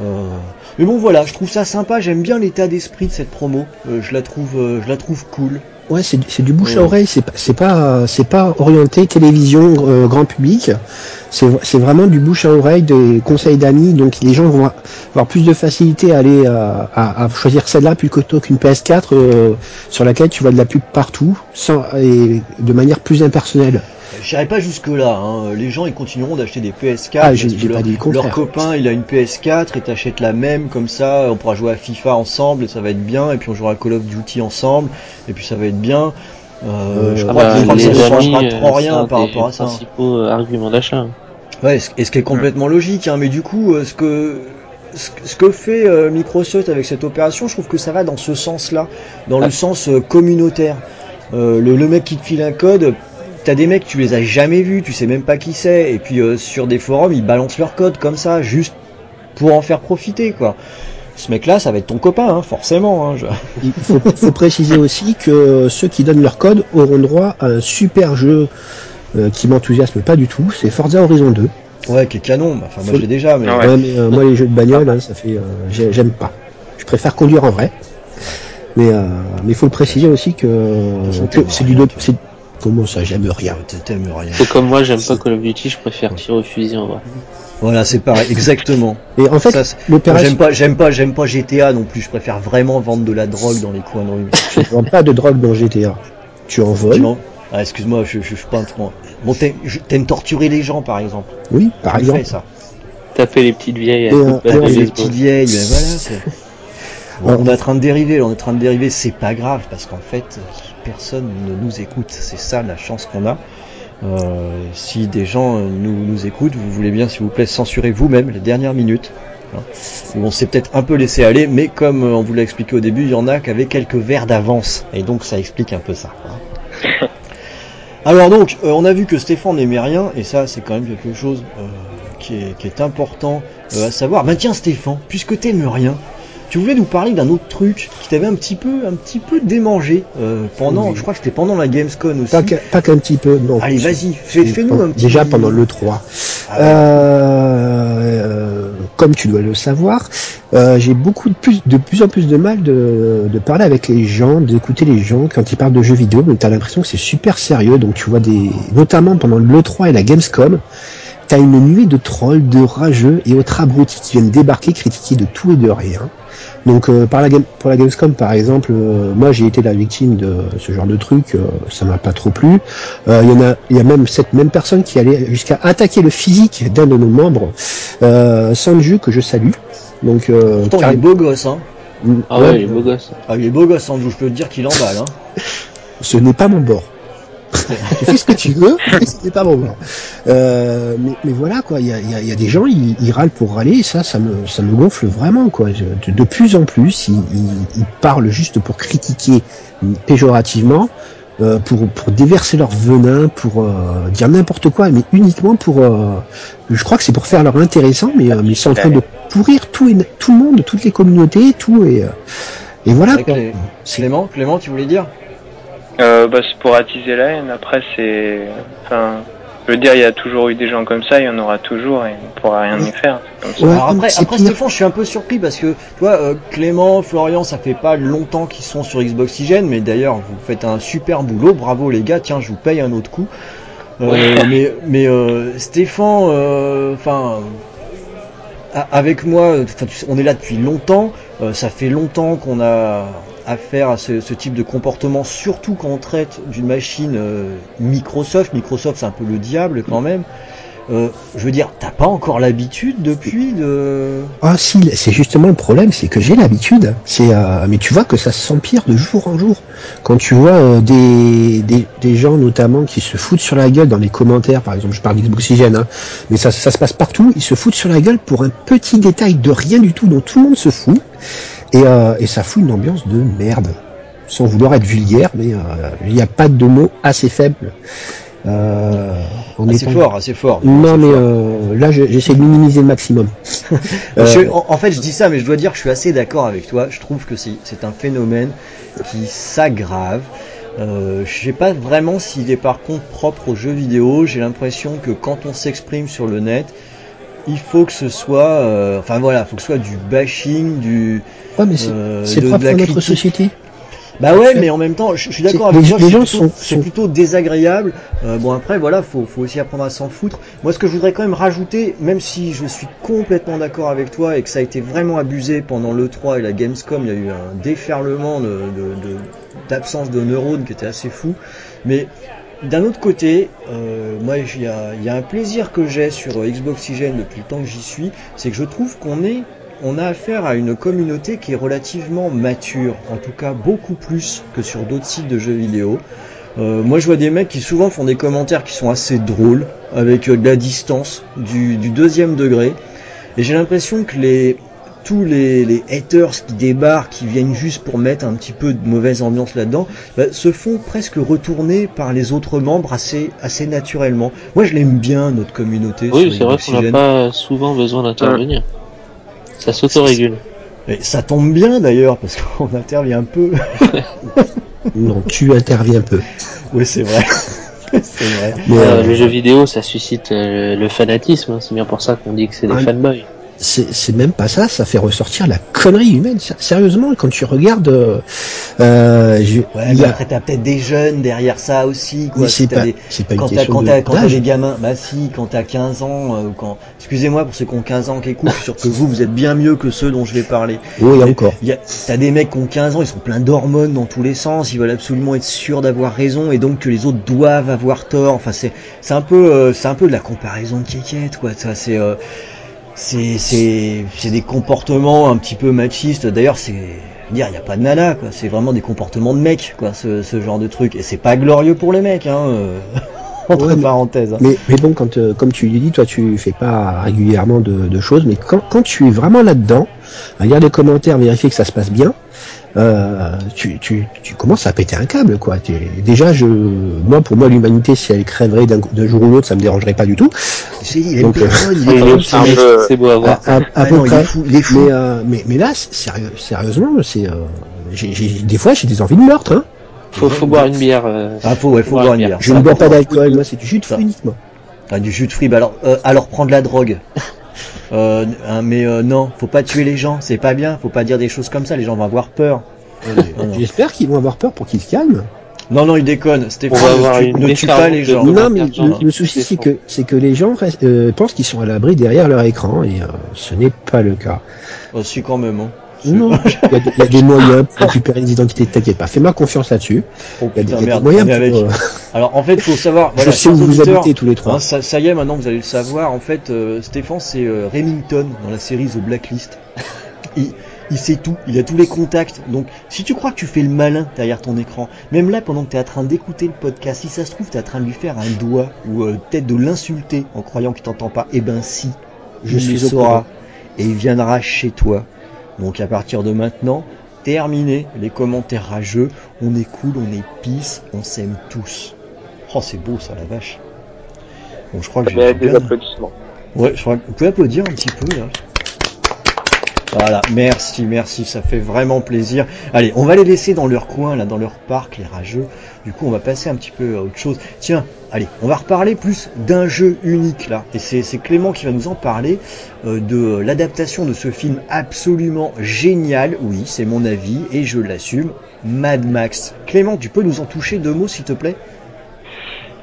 Euh, mais bon voilà, je trouve ça sympa, j'aime bien l'état d'esprit de cette promo, Euh, je la trouve, euh, je la trouve cool. Ouais, c'est c'est du bouche à oreille, c'est pas c'est pas c'est pas orienté télévision euh, grand public. C'est vraiment du bouche à oreille, des conseils d'amis. Donc les gens vont avoir plus de facilité à aller euh, à, à choisir celle-là plutôt qu'une PS4 euh, sur laquelle tu vois de la pub partout, sans et de manière plus impersonnelle. J'irai pas jusque là. Hein. Les gens ils continueront d'acheter des PS4. Ah, j'ai- pas leur, dit le contraire. leur copain il a une PS4 et t'achètes la même comme ça. On pourra jouer à FIFA ensemble et ça va être bien. Et puis on jouera à Call of Duty ensemble et puis ça va être bien. Euh, Euh, je ah crois, bah, que- je crois que ça ne euh, trop rien par rapport à ça. principaux arguments d'achat. Ouais, et ce qui est complètement logique, hein, mais du coup, ce que ce, que- fait Microsoft avec cette opération, je trouve que ça va dans ce sens-là, dans le Ah. sens communautaire. Euh, le, le mec qui te file un code, t'as des mecs tu les as jamais vus, tu sais même pas qui c'est, et puis euh, sur des forums ils balancent leur code comme ça, juste pour en faire profiter, quoi. Ce mec-là, ça va être ton copain, hein, forcément. Hein, je- Il faut, faut préciser aussi que ceux qui donnent leur code auront droit à un super jeu euh, qui m'enthousiasme pas du tout, c'est Forza Horizon 2. Ouais, qui est canon. Enfin, moi je l'ai déjà, mais Ah ouais. Ouais, mais euh, moi les jeux de bagnole, hein, ça fait, euh, j'ai- j'aime pas. Je préfère conduire en vrai. Mais euh, mais faut le préciser aussi que, que c'est du comment ça j'aime rien. T'aimes rien. C'est comme moi, j'aime pas Call of Duty, je préfère tirer au fusil en vrai. Voilà, c'est pareil, exactement. Et en fait Moi, l'opération j'aime pas, j'aime pas, j'aime pas GTA non plus. Je préfère vraiment vendre de la drogue dans les coins de rue. <laughs> tu ne vends pas de drogue dans GTA. Tu en voles. Ah, excuse-moi, je, je, je suis pas un truc. Bon, t'aimes je- torturer les gens, par exemple. Oui, par exemple. fais, ça. Taper les petites vieilles Et, euh, et les petites vieilles, voilà. Bon, <laughs> on est en train de dériver, là, on est en train de dériver. C'est pas grave parce qu'en fait, personne ne nous écoute. C'est ça la chance qu'on a. Euh, si des gens euh, nous, nous écoutent, vous voulez bien, s'il vous plaît, censurer vous-même les dernières minutes. hein, où on s'est peut-être un peu laissé aller, mais comme euh, on vous l'a expliqué au début, il y en a qui avaient quelques verres d'avance. Et donc ça explique un peu ça. hein. <laughs> Alors donc, euh, on a vu que Stéphane n'aimait rien, et ça c'est quand même quelque chose euh, qui, est, qui est important à savoir. Ben tiens Stéphane, puisque t'aimes rien, tu voulais nous parler d'un autre truc qui t'avait un petit peu, un petit peu démangé euh, pendant, Oui. je crois que c'était pendant la Gamescom aussi. Pas qu'un petit peu. Non. Allez, vas-y, fais, fais-nous un petit. Déjà pendant le 3. Ah ouais. Euh, comme tu dois le savoir, euh, j'ai beaucoup de plus, de plus en plus de mal de, de parler avec les gens, d'écouter les gens quand ils parlent de jeux vidéo, mais t'as l'impression que c'est super sérieux. Donc tu vois des, notamment pendant le 3 et la Gamescom, t'as une nuée de trolls, de rageux et autres abrutis qui viennent débarquer, critiquer de tout et de rien. Donc euh, par la game, pour la Gamescom par exemple, euh, moi j'ai été la victime de ce genre de truc, euh, ça m'a pas trop plu. Euh, Il y en a, il y a même cette même personne qui allait jusqu'à attaquer le physique d'un de nos membres, euh, Sanju que je salue. Donc euh, Pourtant, il est beau gosse, hein. Ah ouais, il est beau gosse. Ah, il est beau gosse, Andrew, je peux te dire qu'il emballe, hein. ce n'est pas mon bord. Tu fais ce que tu veux, n'est pas bord. Euh, mais, mais voilà quoi, il y a, y a- y a des gens, ils, ils râlent pour râler, et ça, ça me, ça me gonfle vraiment quoi. De, de plus en plus, ils, ils- ils parlent juste pour critiquer péjorativement, euh, pour, pour déverser leur venin, pour euh, dire n'importe quoi, mais uniquement pour, euh, je crois que c'est pour faire leur intéressant, mais, euh, mais ils sont en train de pourrir tout, et, tout le monde, toutes les communautés, tout et, euh, et voilà. Clément, Clément, tu voulais dire? Euh, bah, c'est pour attiser la haine. Après, c'est. Enfin, je veux dire, il y a toujours eu des gens comme ça, il y en aura toujours et on pourra rien y faire. Comme. Ouais, après, après. Stéphane, je suis un peu surpris parce que, tu vois, euh, Clément, Florian, ça fait pas longtemps qu'ils sont sur Xboxygène, mais d'ailleurs, vous faites un super boulot, bravo les gars, tiens, je vous paye un autre coup. Euh, Ouais. <laughs> Mais, mais euh, Stéphane, euh, enfin, a- avec moi, on est là depuis longtemps. Euh, ça fait longtemps qu'on a affaire à ce, ce type de comportement, surtout quand on traite d'une machine euh, Microsoft. Microsoft, c'est un peu le diable quand même. Euh, je veux dire, t'as pas encore l'habitude depuis de. Ah si, c'est justement le problème, c'est que j'ai l'habitude. C'est, euh, mais tu vois que ça s'empire de jour en jour. Quand tu vois euh, des, des, des gens notamment qui se foutent sur la gueule dans les commentaires, par exemple, je parle d'Xboxygène, hein, mais ça, ça se passe partout. Ils se foutent sur la gueule pour un petit détail de rien du tout dont tout le monde se fout, et, euh, et ça fout une ambiance de merde. Sans vouloir être vulgaire, mais euh, il n'y a pas de mots assez faibles. Euh, Assez étant- fort, assez fort. Non, mais euh, là, je- j'essaie de minimiser le maximum. <laughs> Euh, en, en fait, je dis ça, mais je dois dire que je suis assez d'accord avec toi. Je trouve que c'est c'est un phénomène qui s'aggrave. Euh, je sais pas vraiment s'il est par contre propre aux jeux vidéo. J'ai l'impression que quand on s'exprime sur le net, il faut que ce soit, euh, enfin voilà, faut que ce soit du bashing, du. Ouais, mais c'est euh, propre à notre société. Bah ouais, mais en même temps, je, je suis d'accord avec toi. les c'est gens plutôt- sont- c'est sont- plutôt désagréable. Euh, bon après, voilà, faut, faut aussi apprendre à s'en foutre. Moi, ce que je voudrais quand même rajouter, même si je suis complètement d'accord avec toi et que ça a été vraiment abusé pendant le 3 et la Gamescom, il y a eu un déferlement de, de- de- d'absence de neurones qui était assez fou. Mais d'un autre côté, euh, moi, il y a, un plaisir que j'ai sur euh, Xboxygène depuis le temps que j'y suis, c'est que je trouve qu'on est on a affaire à une communauté qui est relativement mature, en tout cas beaucoup plus que sur d'autres sites de jeux vidéo. Euh, moi je vois des mecs qui souvent font des commentaires qui sont assez drôles, avec de la distance, du deuxième degré, et j'ai l'impression que les tous les, les haters qui débarquent, qui viennent juste pour mettre un petit peu de mauvaise ambiance là-dedans, bah, se font presque retourner par les autres membres assez, assez naturellement. Moi je l'aime bien notre communauté. Oui, c'est vrai qu'on n'a pas souvent besoin d'intervenir. Ça s'autorégule. Et ça tombe bien d'ailleurs, parce qu'on <laughs> intervient peu. <laughs> Non, tu interviens peu. Oui, c'est vrai. <laughs> c'est vrai. Mais Euh, euh, le jeu vidéo, ça suscite euh, le fanatisme. hein. C'est bien pour ça qu'on dit que c'est des Ah, fanboys. C'est c'est même pas ça, ça fait ressortir la connerie humaine. Sérieusement, quand tu regardes, euh, euh, je- Ouais, mais a- après t'as peut-être des jeunes derrière ça aussi, quoi. mais Si pas, des- pas une Quand t'as, quand de- t'as, quand t'as d'âge. des gamins, bah si, quand t'as 15 ans, euh, ou quand, excusez-moi pour ceux qui ont 15 ans qui écoutent, je suis sûr que vous, vous êtes bien mieux que ceux dont je vais parler. Oui, Mais encore. il Y a, t'as des mecs qui ont 15 ans, ils sont pleins d'hormones dans tous les sens, ils veulent absolument être sûrs d'avoir raison et donc que les autres doivent avoir tort. Enfin, c'est, c'est un peu, euh, c'est un peu de la comparaison de kékette, quoi. Ça, c'est, euh, c'est, c'est, c'est des comportements un petit peu machistes. D'ailleurs, c'est, dire, il y a pas de nana, quoi. C'est vraiment des comportements de mecs, quoi, ce, ce genre de truc. Et c'est pas glorieux pour les mecs, hein. <laughs> euh, entre Ouais, parenthèses. hein. Mais, mais bon, quand, euh, comme tu l'as dit, toi, tu fais pas régulièrement de, de choses, mais quand, quand tu es vraiment là-dedans, à lire les commentaires, vérifier que ça se passe bien, euh, tu, tu, tu commences à péter un câble, quoi. Déjà, je, moi, pour moi, l'humanité, si elle crèverait d'un jour ou l'autre, ça me dérangerait pas du tout. Donc, euh, c'est beau à voir. à, à Ah peu non, il près. est fou, il est fou. Mais, euh, mais, mais là, sérieux, sérieusement, c'est, euh, j'ai, j'ai- des fois, j'ai des envies de meurtre. Hein. Faut, faut boire une bière. euh, Ah, faut, ouais, faut boire une bière. Je ne bois pas d'alcool, moi, c'est du jus de fruits uniquement. Ah, du jus de fruits, bah alors, euh, alors prendre la drogue. Euh, hein, mais euh, non, faut pas tuer les gens, c'est pas bien, faut pas dire des choses comme ça, les gens vont avoir peur. J'espère qu'ils vont avoir peur pour qu'ils se calment. Non, non, ils déconnent, Stéphane, ne, ne tue pas les gens. Non, mais le, souci, c'est que, c'est que les gens restent- euh, pensent qu'ils sont à l'abri derrière leur écran, et euh, ce n'est pas le cas. Oh, si, quand même. Hein. Non, <laughs> il y, a, il y a des moyens pour récupérer les identités, t'inquiète pas. Fais-moi confiance là-dessus. Oh, Il y a, des- y a moyens pour... euh, Alors, en fait, faut savoir, je <laughs> voilà, sais où vous habitez tous les trois. hein, ça, ça y est, maintenant vous allez le savoir, en fait, euh, Stéphane, c'est euh, Remington dans la série The Blacklist. <laughs> Il, il sait tout, il a tous les contacts. Donc, si tu crois que tu fais le malin derrière ton écran, même là, pendant que tu es en train d'écouter le podcast, si ça se trouve, tu es en train de lui faire un doigt ou euh, peut-être de l'insulter en croyant qu'il t'entend pas, eh ben si, Je il suis le au et il viendra chez toi. Donc, à partir de maintenant, terminé les commentaires rageux, on est cool, on est peace, on s'aime tous. Oh, c'est beau ça, la vache. Bon, je crois que Ça j'ai mérite des applaudissements. Ouais, je crois que vous pouvez applaudir un petit peu là. Voilà, merci, merci, ça fait vraiment plaisir. Allez, on va les laisser dans leur coin, là, dans leur parc, les rageux. Du coup, on va passer un petit peu à autre chose. Tiens, allez, on va reparler plus d'un jeu unique là. Et c'est Clément qui va nous en parler euh, de l'adaptation de ce film absolument génial. Oui, c'est mon avis et je l'assume. Mad Max. Clément, tu peux nous en toucher deux mots s'il te plaît?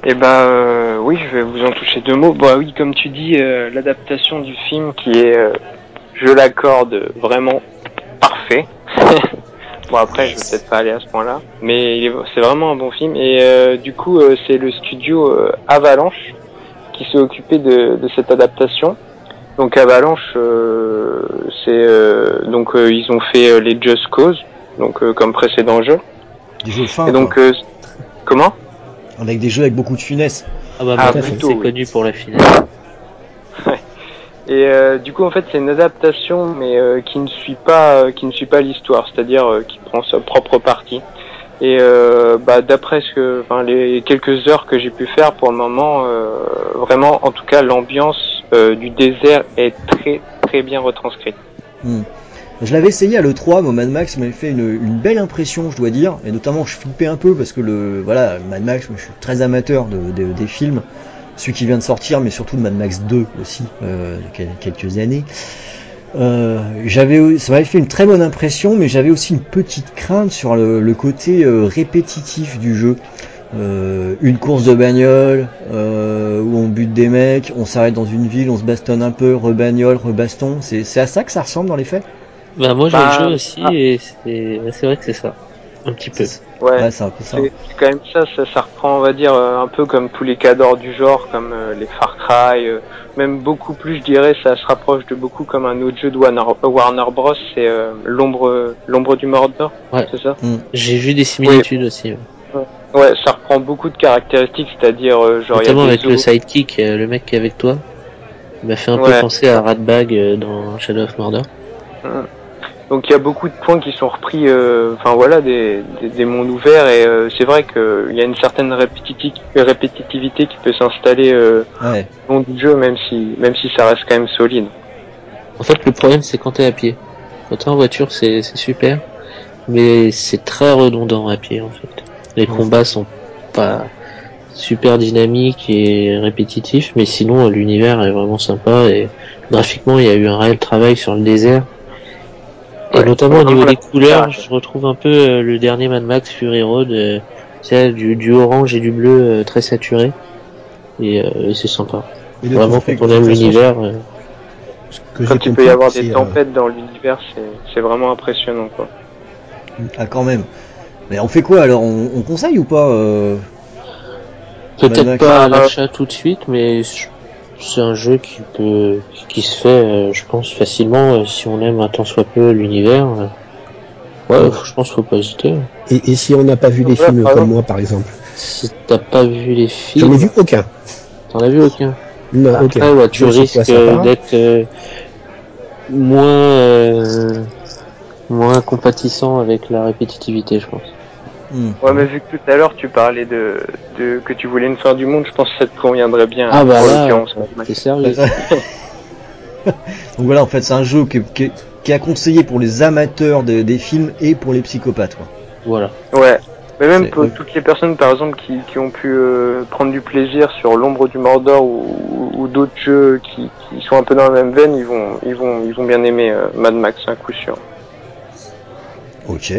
Eh ben euh, oui, je vais vous en toucher deux mots. Bah oui, comme tu dis, euh, l'adaptation du film qui est, je l'accorde, vraiment parfait. <laughs> bon après, je vais peut-être pas aller à ce point-là, mais c'est vraiment un bon film. Et euh, du coup, euh, c'est le studio euh, Avalanche qui s'est occupé de, de cette adaptation. Donc Avalanche, euh, c'est euh, donc euh, ils ont fait euh, les Just Cause, donc euh, comme précédent jeu. Des jeux fins, Et donc quoi. euh, comment? Avec des jeux avec beaucoup de finesse. Ah bah Ah, c'est oui. connu pour la finale. Et euh, du coup, en fait, c'est une adaptation, mais euh, qui ne suit pas, euh, qui ne suit pas l'histoire, c'est-à-dire qui prend sa propre partie. Et bah, d'après ce enfin, les quelques heures que j'ai pu faire pour le moment, vraiment, en tout cas, l'ambiance du désert est très très bien retranscrite. Je l'avais essayé à l'E3, moi Mad Max m'avait fait une, belle impression, je dois dire, et notamment je flippais un peu parce que le voilà Mad Max, je suis très amateur de- des films, celui qui vient de sortir, mais surtout de Mad Max 2 aussi, euh, il y a quelques années. Euh, j'avais, ça m'avait fait une très bonne impression, mais j'avais aussi une petite crainte sur le, le côté euh, répétitif du jeu. Euh, une course de bagnole euh, où on bute des mecs, on s'arrête dans une ville, on se bastonne un peu, rebagnole, rebaston. C'est, c'est à ça que ça ressemble dans les faits? Bah moi j'ai Bah, le jeu aussi ah. et c'est bah, c'est vrai que c'est ça. Un petit peu. Ouais. Ouais, c'est un peu ça. C'est quand même ça, ça, ça reprend, on va dire, euh, un peu comme tous les cadors du genre, comme euh, les Far Cry, euh, même beaucoup plus, je dirais, ça se rapproche de beaucoup comme un autre jeu de Warner, Warner Bros, c'est euh, l'ombre, l'ombre du Mordor, Ouais. c'est ça? J'ai vu des similitudes aussi. ouais. Ouais, ça reprend beaucoup de caractéristiques, c'est-à-dire, genre, il y a Notamment avec le sidekick, le mec qui est avec toi. Il m'a fait un peu penser à Ratbag dans Shadow of Mordor. Donc il y a beaucoup de points qui sont repris, euh, enfin voilà, des, des, des mondes ouverts et euh, c'est vrai qu'il y a une certaine répétiti- répétitivité qui peut s'installer euh, Ouais. au long du jeu, même si même si ça reste quand même solide. En fait, le problème, c'est quand t'es à pied. Quand t'es en voiture, c'est c'est super, mais c'est très redondant à pied, en fait. Les combats sont pas super dynamiques et répétitifs, mais sinon, l'univers est vraiment sympa et graphiquement, il y a eu un réel travail sur le désert. Ouais, notamment au niveau des couleurs, couleur. je retrouve un peu euh, le dernier Mad Max Fury Road, euh, sais, du, du orange et du bleu euh, très saturé. Et, euh, et c'est sympa. Et Vraiment, quand on aime l'univers, Quand il peut y avoir c'est, des euh, tempêtes dans l'univers, c'est c'est vraiment impressionnant quoi. Ah quand même. Mais on fait quoi alors? On, on conseille ou pas euh... Peut-être pas à Euh, l'achat tout de suite, mais je- c'est un jeu qui peut, qui se fait, euh, je pense, facilement euh, si on aime un tant soit peu l'univers. euh. Ouais, je pense qu'il faut pas hésiter. et, et si on n'a pas vu les Voilà, films comme moi, par exemple Si t'as pas vu les J'en ai films, vu aucun. t'en as vu aucun. Non, Après, aucun. ouais, tu Je risques d'être euh, moins, euh, moins compatissant avec la répétitivité, je pense. Hmm. Ouais, mais vu que tout à l'heure tu parlais de, de que tu voulais une fin du monde, je pense que ça te conviendrait bien. Ah bah là, t'es sérieux. <laughs> Donc voilà, en fait, c'est un jeu qui, qui- qui est conseillé pour les amateurs de- des films et pour les psychopathes. Quoi. Voilà. Ouais. Mais même pour toutes les personnes, par exemple, qui, qui ont pu euh, prendre du plaisir sur l'ombre du Mordor ou, ou d'autres jeux qui, qui sont un peu dans la même veine, ils vont, ils vont, ils vont bien aimer euh, Mad Max, un coup sûr. Ok,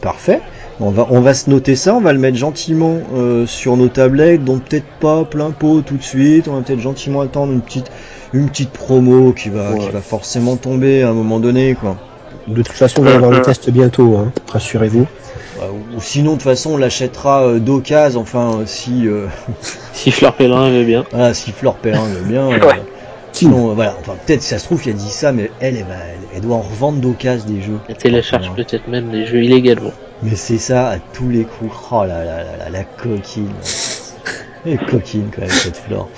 parfait. On va, on va se noter ça, on va le mettre gentiment euh, sur nos tablettes, donc peut-être pas plein pot tout de suite, on va peut-être gentiment attendre une petite, une petite promo qui va, Ouais. qui va forcément tomber à un moment donné, quoi. De toute façon, on va avoir le test bientôt, hein. rassurez-vous. Bah, ou, ou sinon, de toute façon, on l'achètera euh, d'occasion, enfin, si, euh, <laughs> Si Fleur Pèlerin veut bien. voilà, si Fleur Perrin veut bien. euh, Ouais. Sinon, euh, voilà, enfin, peut-être, si ça se trouve, il a dit ça, mais elle, elle, elle, elle doit en revendre d'occasion des jeux. Elle télécharge peut-être même des jeux illégalement. Mais c'est ça à tous les coups. Oh là là là là, la coquine. <laughs> Elle est coquine quand même cette Flore.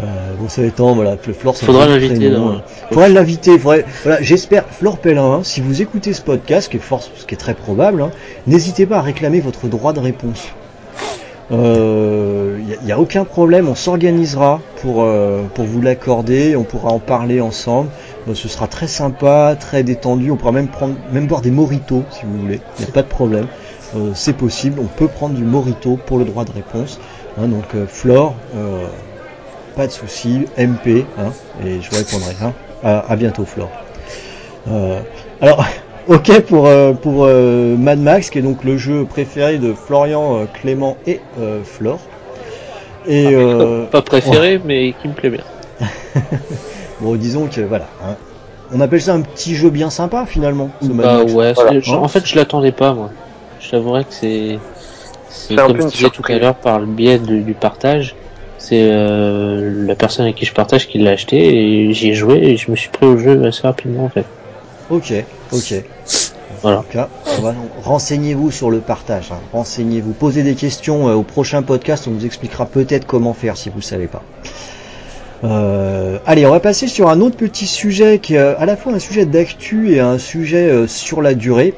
Euh, bon, ça étant, voilà, que Flore, c'est Faudra l'inviter hein. Faudra l'inviter. Faudrait, voilà, j'espère, Flore Pellin, hein, si vous écoutez ce podcast, ce qui est fort, ce qui est très probable, hein, n'hésitez pas à réclamer votre droit de réponse. Il n'y a, aucun problème, on s'organisera pour, euh, pour vous l'accorder, on pourra en parler ensemble. Ce sera très sympa, très détendu, on pourra même prendre, même boire des moritos si vous voulez, il n'y a pas de problème. Euh, c'est possible, on peut prendre du morito pour le droit de réponse. Hein, donc euh, Flore, euh, pas de souci, MP, hein, et je vous répondrai. Hein. À, à bientôt Flore. Alors, <laughs> ok pour, pour Mad Max, qui est donc le jeu préféré de Florian, Clément et Flore. Et euh, Pas préféré, mais qui me plaît bien. <laughs> bon, disons que voilà, hein, on appelle ça un petit jeu bien sympa finalement. ce Mad Bah Max. ouais, Voilà. je- en fait je l'attendais pas moi. Je t'avouerais que c'est comme je disais tout à l'heure par le biais de- du partage. C'est euh, la personne avec qui je partage qui l'a acheté et j'y ai joué et je me suis pris au jeu assez rapidement en fait. Ok, ok. Voilà. En tout cas, on va- renseignez-vous sur le partage. hein. Renseignez-vous. Posez des questions euh, au prochain podcast. On vous expliquera peut-être comment faire si vous ne savez pas. Euh, allez, on va passer sur un autre petit sujet qui est à la fois un sujet d'actu et un sujet euh, sur la durée.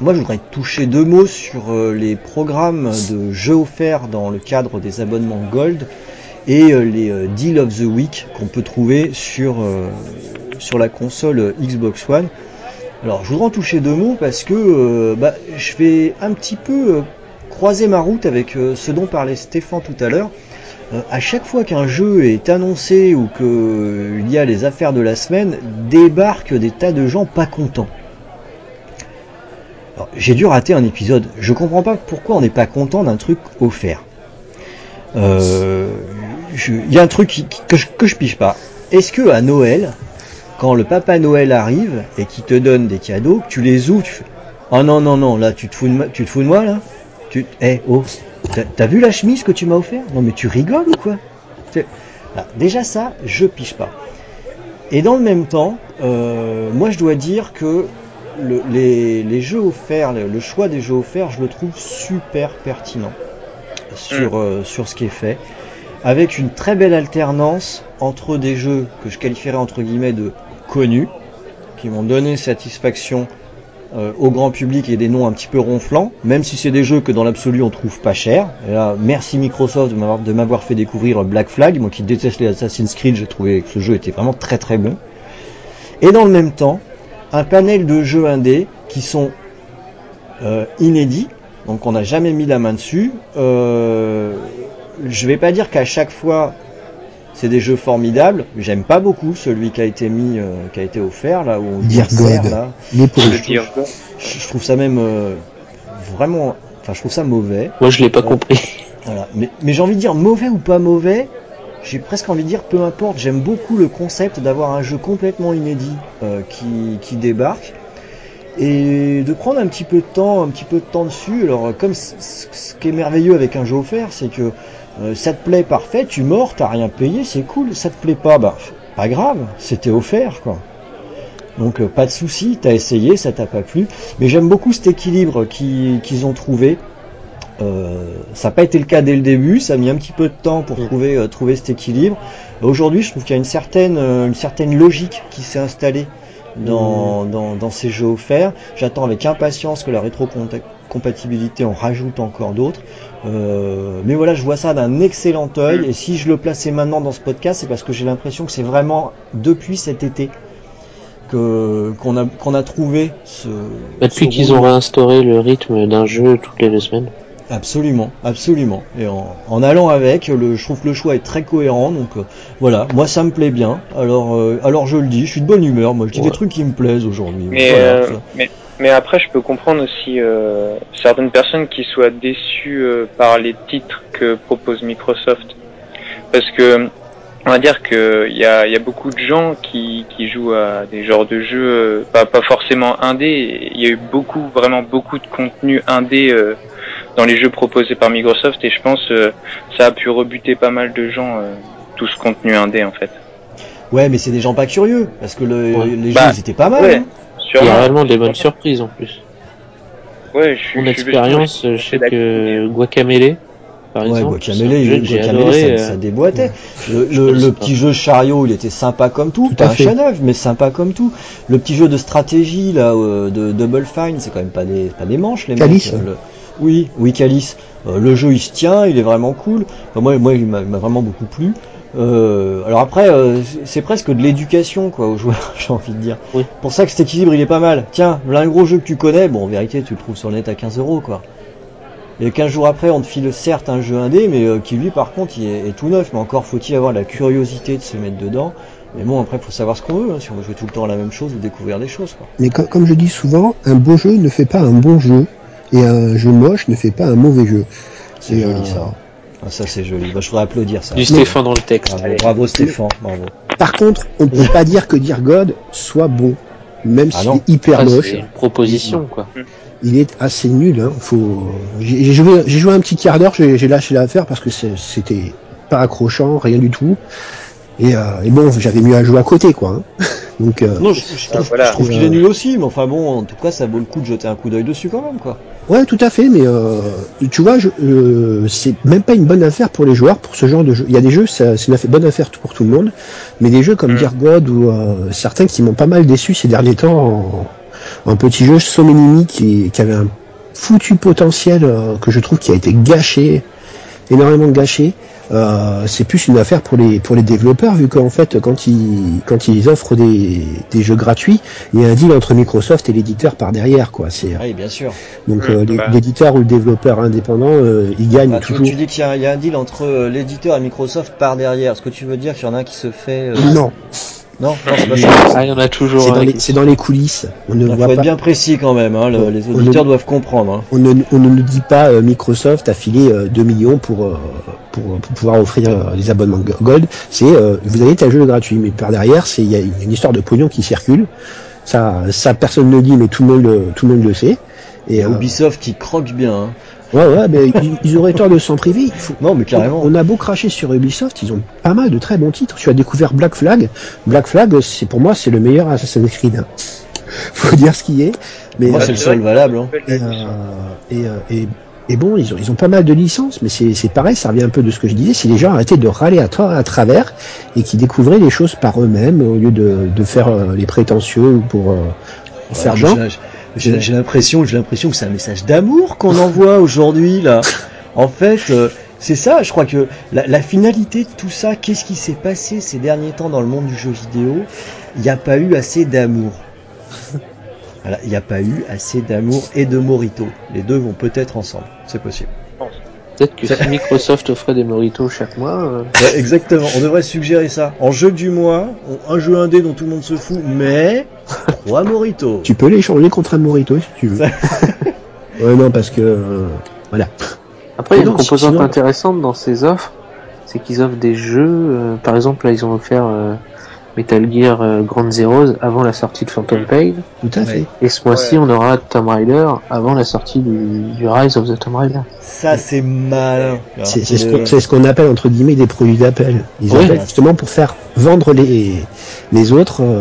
Moi, je voudrais toucher deux mots sur euh, les programmes de jeux offerts dans le cadre des abonnements Gold et les Deal of the Week qu'on peut trouver sur, sur la console Xbox One. Alors, je voudrais en toucher deux mots parce que bah, je vais un petit peu croiser ma route avec ce dont parlait Stéphane tout à l'heure. Euh, à chaque fois qu'un jeu est annoncé ou qu'il y a les affaires de la semaine, débarquent des tas de gens pas contents. J'ai dû rater un épisode. Je comprends pas pourquoi on n'est pas content d'un truc offert. Euh, Il y a un truc que, je, que je pige pas. Est-ce que à Noël, quand le papa Noël arrive et qui te donne des cadeaux, tu les ouvres, tu fais Oh non non non, là tu te fous de, moi- tu te fous moi là? Tu eh oh, t'as- vu la chemise que tu m'as offert? Non mais tu rigoles ou quoi? Là, Déjà ça, je pige pas. Et dans le même temps, euh, moi je dois dire que le- les, les jeux offerts, le, le choix des jeux offerts, je le trouve super pertinent sur, euh, sur ce qui est fait, avec une très belle alternance entre des jeux que je qualifierais entre guillemets de connus, qui m'ont donné satisfaction euh, au grand public et des noms un petit peu ronflants, même si c'est des jeux que dans l'absolu on trouve pas cher. Merci Microsoft de m'avoir- fait découvrir Black Flag, moi qui déteste les Assassin's Creed, j'ai trouvé que ce jeu était vraiment très très bon. Et dans le même temps, un panel de jeux indés qui sont euh, inédits, donc on n'a jamais mis la main dessus. Euh, je vais pas dire qu'à chaque fois c'est des jeux formidables. J'aime pas beaucoup celui qui a été mis, euh, qui a été offert là où on Dear God. là. Est pour Le je- dire. Je, je trouve ça même euh, vraiment, enfin je trouve ça mauvais. Moi je l'ai pas compris. Voilà. Mais, mais j'ai envie de dire mauvais ou pas mauvais, j'ai presque envie de dire peu importe. J'aime beaucoup le concept d'avoir un jeu complètement inédit euh, qui, qui débarque et de prendre un petit peu de temps, un petit peu de temps dessus. Alors euh, comme ce qui est merveilleux avec un jeu offert, c'est que euh, ça te plaît parfait, tu mords, t'as rien payé, c'est cool. Ça te plaît pas, bah pas grave, c'était offert quoi. Donc euh, pas de souci, t'as essayé, ça t'a pas plu. Mais j'aime beaucoup cet équilibre qui- qu'ils ont trouvé. Euh, ça n'a pas été le cas dès le début, ça a mis un petit peu de temps pour trouver, euh, trouver cet équilibre. Aujourd'hui, je trouve qu'il y a une certaine, une certaine logique qui s'est installée dans, dans, dans ces jeux offerts. J'attends avec impatience que la rétrocompatibilité en rajoute encore d'autres. Euh, mais voilà, je vois ça d'un excellent œil. Et si je le plaçais maintenant dans ce podcast, c'est parce que j'ai l'impression que c'est vraiment depuis cet été que qu'on a qu'on a trouvé ce. Bah, depuis qu'ils ont réinstauré le rythme d'un jeu toutes les deux semaines. Absolument, absolument. Et en, en allant avec, le, je trouve que le choix est très cohérent. Donc euh, voilà, moi ça me plaît bien. Alors, euh, alors je le dis, je suis de bonne humeur. Moi, je dis Ouais. des trucs qui me plaisent aujourd'hui. Mais, Voilà, euh, mais, mais après, je peux comprendre aussi euh, certaines personnes qui soient déçues euh, par les titres que propose Microsoft. Parce que, on va dire que il y a, il y a beaucoup de gens qui, qui jouent à des genres de jeux, euh, pas, pas forcément indés. Il y a eu beaucoup, vraiment beaucoup de contenu indé euh, dans les jeux proposés par Microsoft et je pense euh, ça a pu rebuter pas mal de gens, euh, tout ce contenu indé en fait. Ouais, mais c'est des gens pas curieux parce que le- Ouais. les Bah, jeux ils étaient pas mal. ouais. hein. Il y a réellement des bonnes surprises en plus. Ouais, je suis. Mon expérience, je sais que Guacamele, par Ouais, exemple, Guacamele, ça, euh, ça déboîtait. Le, petit jeu chariot, il était sympa comme tout. Tout pas un chef-d'œuvre, mais sympa comme tout. Le petit jeu de stratégie là, euh, de Double Fine, c'est quand même pas des, pas des manches les Calice. mecs. euh, le- Oui, oui, Calice. Euh, le jeu il se tient, il est vraiment cool. Enfin, moi, moi, il m'a il m'a vraiment beaucoup plu. Euh, alors après, euh, c'est- presque de l'éducation quoi aux joueurs, <laughs> j'ai envie de dire. Oui. Pour ça que cet équilibre il est pas mal. Tiens, là un gros jeu que tu connais, bon en vérité tu le trouves sur le net à 15 euros quoi. Et 15 jours après, on te file certes un jeu indé, mais euh, qui lui, par contre, il est, est tout neuf. Mais encore faut-il avoir la curiosité de se mettre dedans. Mais bon, après, faut savoir ce qu'on veut. hein, si on veut jouer tout le temps à la même chose ou découvrir des choses. Quoi. Mais co- comme je dis souvent, un beau jeu ne fait pas un bon jeu. Et un jeu moche ne fait pas un mauvais jeu. C'est joli euh, ça. Ah, ça, c'est joli. Bah, je voudrais applaudir ça. du Stéphane dans le texte. Bravo, bravo Stéphane. Bravo. Par contre, on peut pas dire que Dear God soit bon, même Ah s'il est hyper Ah, moche. c'est une proposition, quoi. Il est assez nul. Hein. Faut. J'ai joué, j'ai joué un petit quart d'heure, j'ai j'ai lâché l'affaire parce que c'était pas accrochant, rien du tout. Et, euh, et bon, j'avais mieux à jouer à côté, quoi. hein. <laughs> Donc, euh, Non, je, je trouve, voilà. je trouve qu'il est nul aussi, mais enfin bon, en tout cas, ça vaut le coup de jeter un coup d'œil dessus quand même, quoi. Ouais, tout à fait, mais euh, tu vois, je, euh, c'est même pas une bonne affaire pour les joueurs pour ce genre de jeu. Il y a des jeux, ça- c'est une affaire- bonne affaire pour tout le monde, mais des jeux comme Mm. Dear God ou euh, certains qui m'ont pas mal déçu ces derniers temps en, en petit jeu, So Many qui, qui avait un foutu potentiel que je trouve qui a été gâché, énormément gâché. Euh, c'est plus une affaire pour les pour les développeurs vu qu'en fait quand ils quand ils offrent des, des jeux gratuits il y a un deal entre Microsoft et l'éditeur par derrière quoi c'est Oui, bien sûr. donc Mm, euh, bah. l'éditeur ou le développeur indépendant, euh, il gagne Ah, tu, toujours. tu dis qu'il y, a un- il y a un deal entre euh, l'éditeur et Microsoft par derrière. Ce que tu veux dire qu'il y en a un qui se fait. euh, Non, Non, non, c'est pas ça. Ah, il y en a toujours c'est un dans, les, qui- c'est dans les coulisses. On ne Il voit faut être pas. bien précis quand même. Hein, le- les auditeurs ne- doivent comprendre. Hein. On ne, on ne nous dit pas euh, Microsoft a filé euh, 2 millions pour, euh, pour, pour pouvoir offrir euh, les abonnements Go- Gold. C'est euh, vous avez tel jeu gratuit, mais par derrière, c'est il y a une, histoire de pognon qui circule. Ça, ça personne ne le dit, mais tout le monde le, tout le monde le sait. Et euh, Ubisoft, il croque bien. Hein. Ouais, ouais, mais ils, ils auraient tort de s'en priver. Faut, Non, mais carrément. On a beau cracher sur Ubisoft, ils ont pas mal de très bons titres. Tu as découvert Black Flag. Black Flag, c'est pour moi, c'est le meilleur Assassin's Creed. <laughs> Faut dire ce qui est. Mais Moi, euh, c'est le seul valable. Hein. et, euh, et, euh, et, et bon, ils ont, ils ont pas mal de licences, mais c'est c'est pareil, ça revient un peu de ce que je disais. Si les gens arrêtaient de râler à, tra- à travers et qui découvraient les choses par eux-mêmes au lieu de, de faire euh, les prétentieux pour, euh, pour faire genre. J'ai- l'impression, j'ai l'impression que c'est un message d'amour qu'on envoie aujourd'hui là. En fait, euh, c'est ça. Je crois que la, la finalité de tout ça, qu'est-ce qui s'est passé ces derniers temps dans le monde du jeu vidéo? Il n'y a pas eu assez d'amour. Voilà, il n'y a pas eu assez d'amour et de morito. Les deux vont peut-être ensemble. C'est possible. Peut-être que si Microsoft offrait des moritos chaque mois, euh, Ouais, exactement. On devrait suggérer ça. En jeu du mois, on- un jeu indé dont tout le monde se fout, mais trois moritos. Tu peux les changer contre un Morito si tu veux. <laughs> ouais, non, parce que euh, voilà. Après, il y a une composante sinon- intéressante dans ces offres, c'est qu'ils offrent des jeux. euh, par exemple, là, ils ont offert euh, Metal Gear euh, Ground Zeroes avant la sortie de Phantom Pain, Tout à fait. et ce mois-ci, Ouais. on aura Tomb Raider avant la sortie du, du Rise of the Tomb Raider. Ça, c'est malin. C'est ce qu'on c'est ce qu'on appelle entre guillemets des produits d'appel. Ils Oui. appellent justement pour faire vendre les les autres. euh,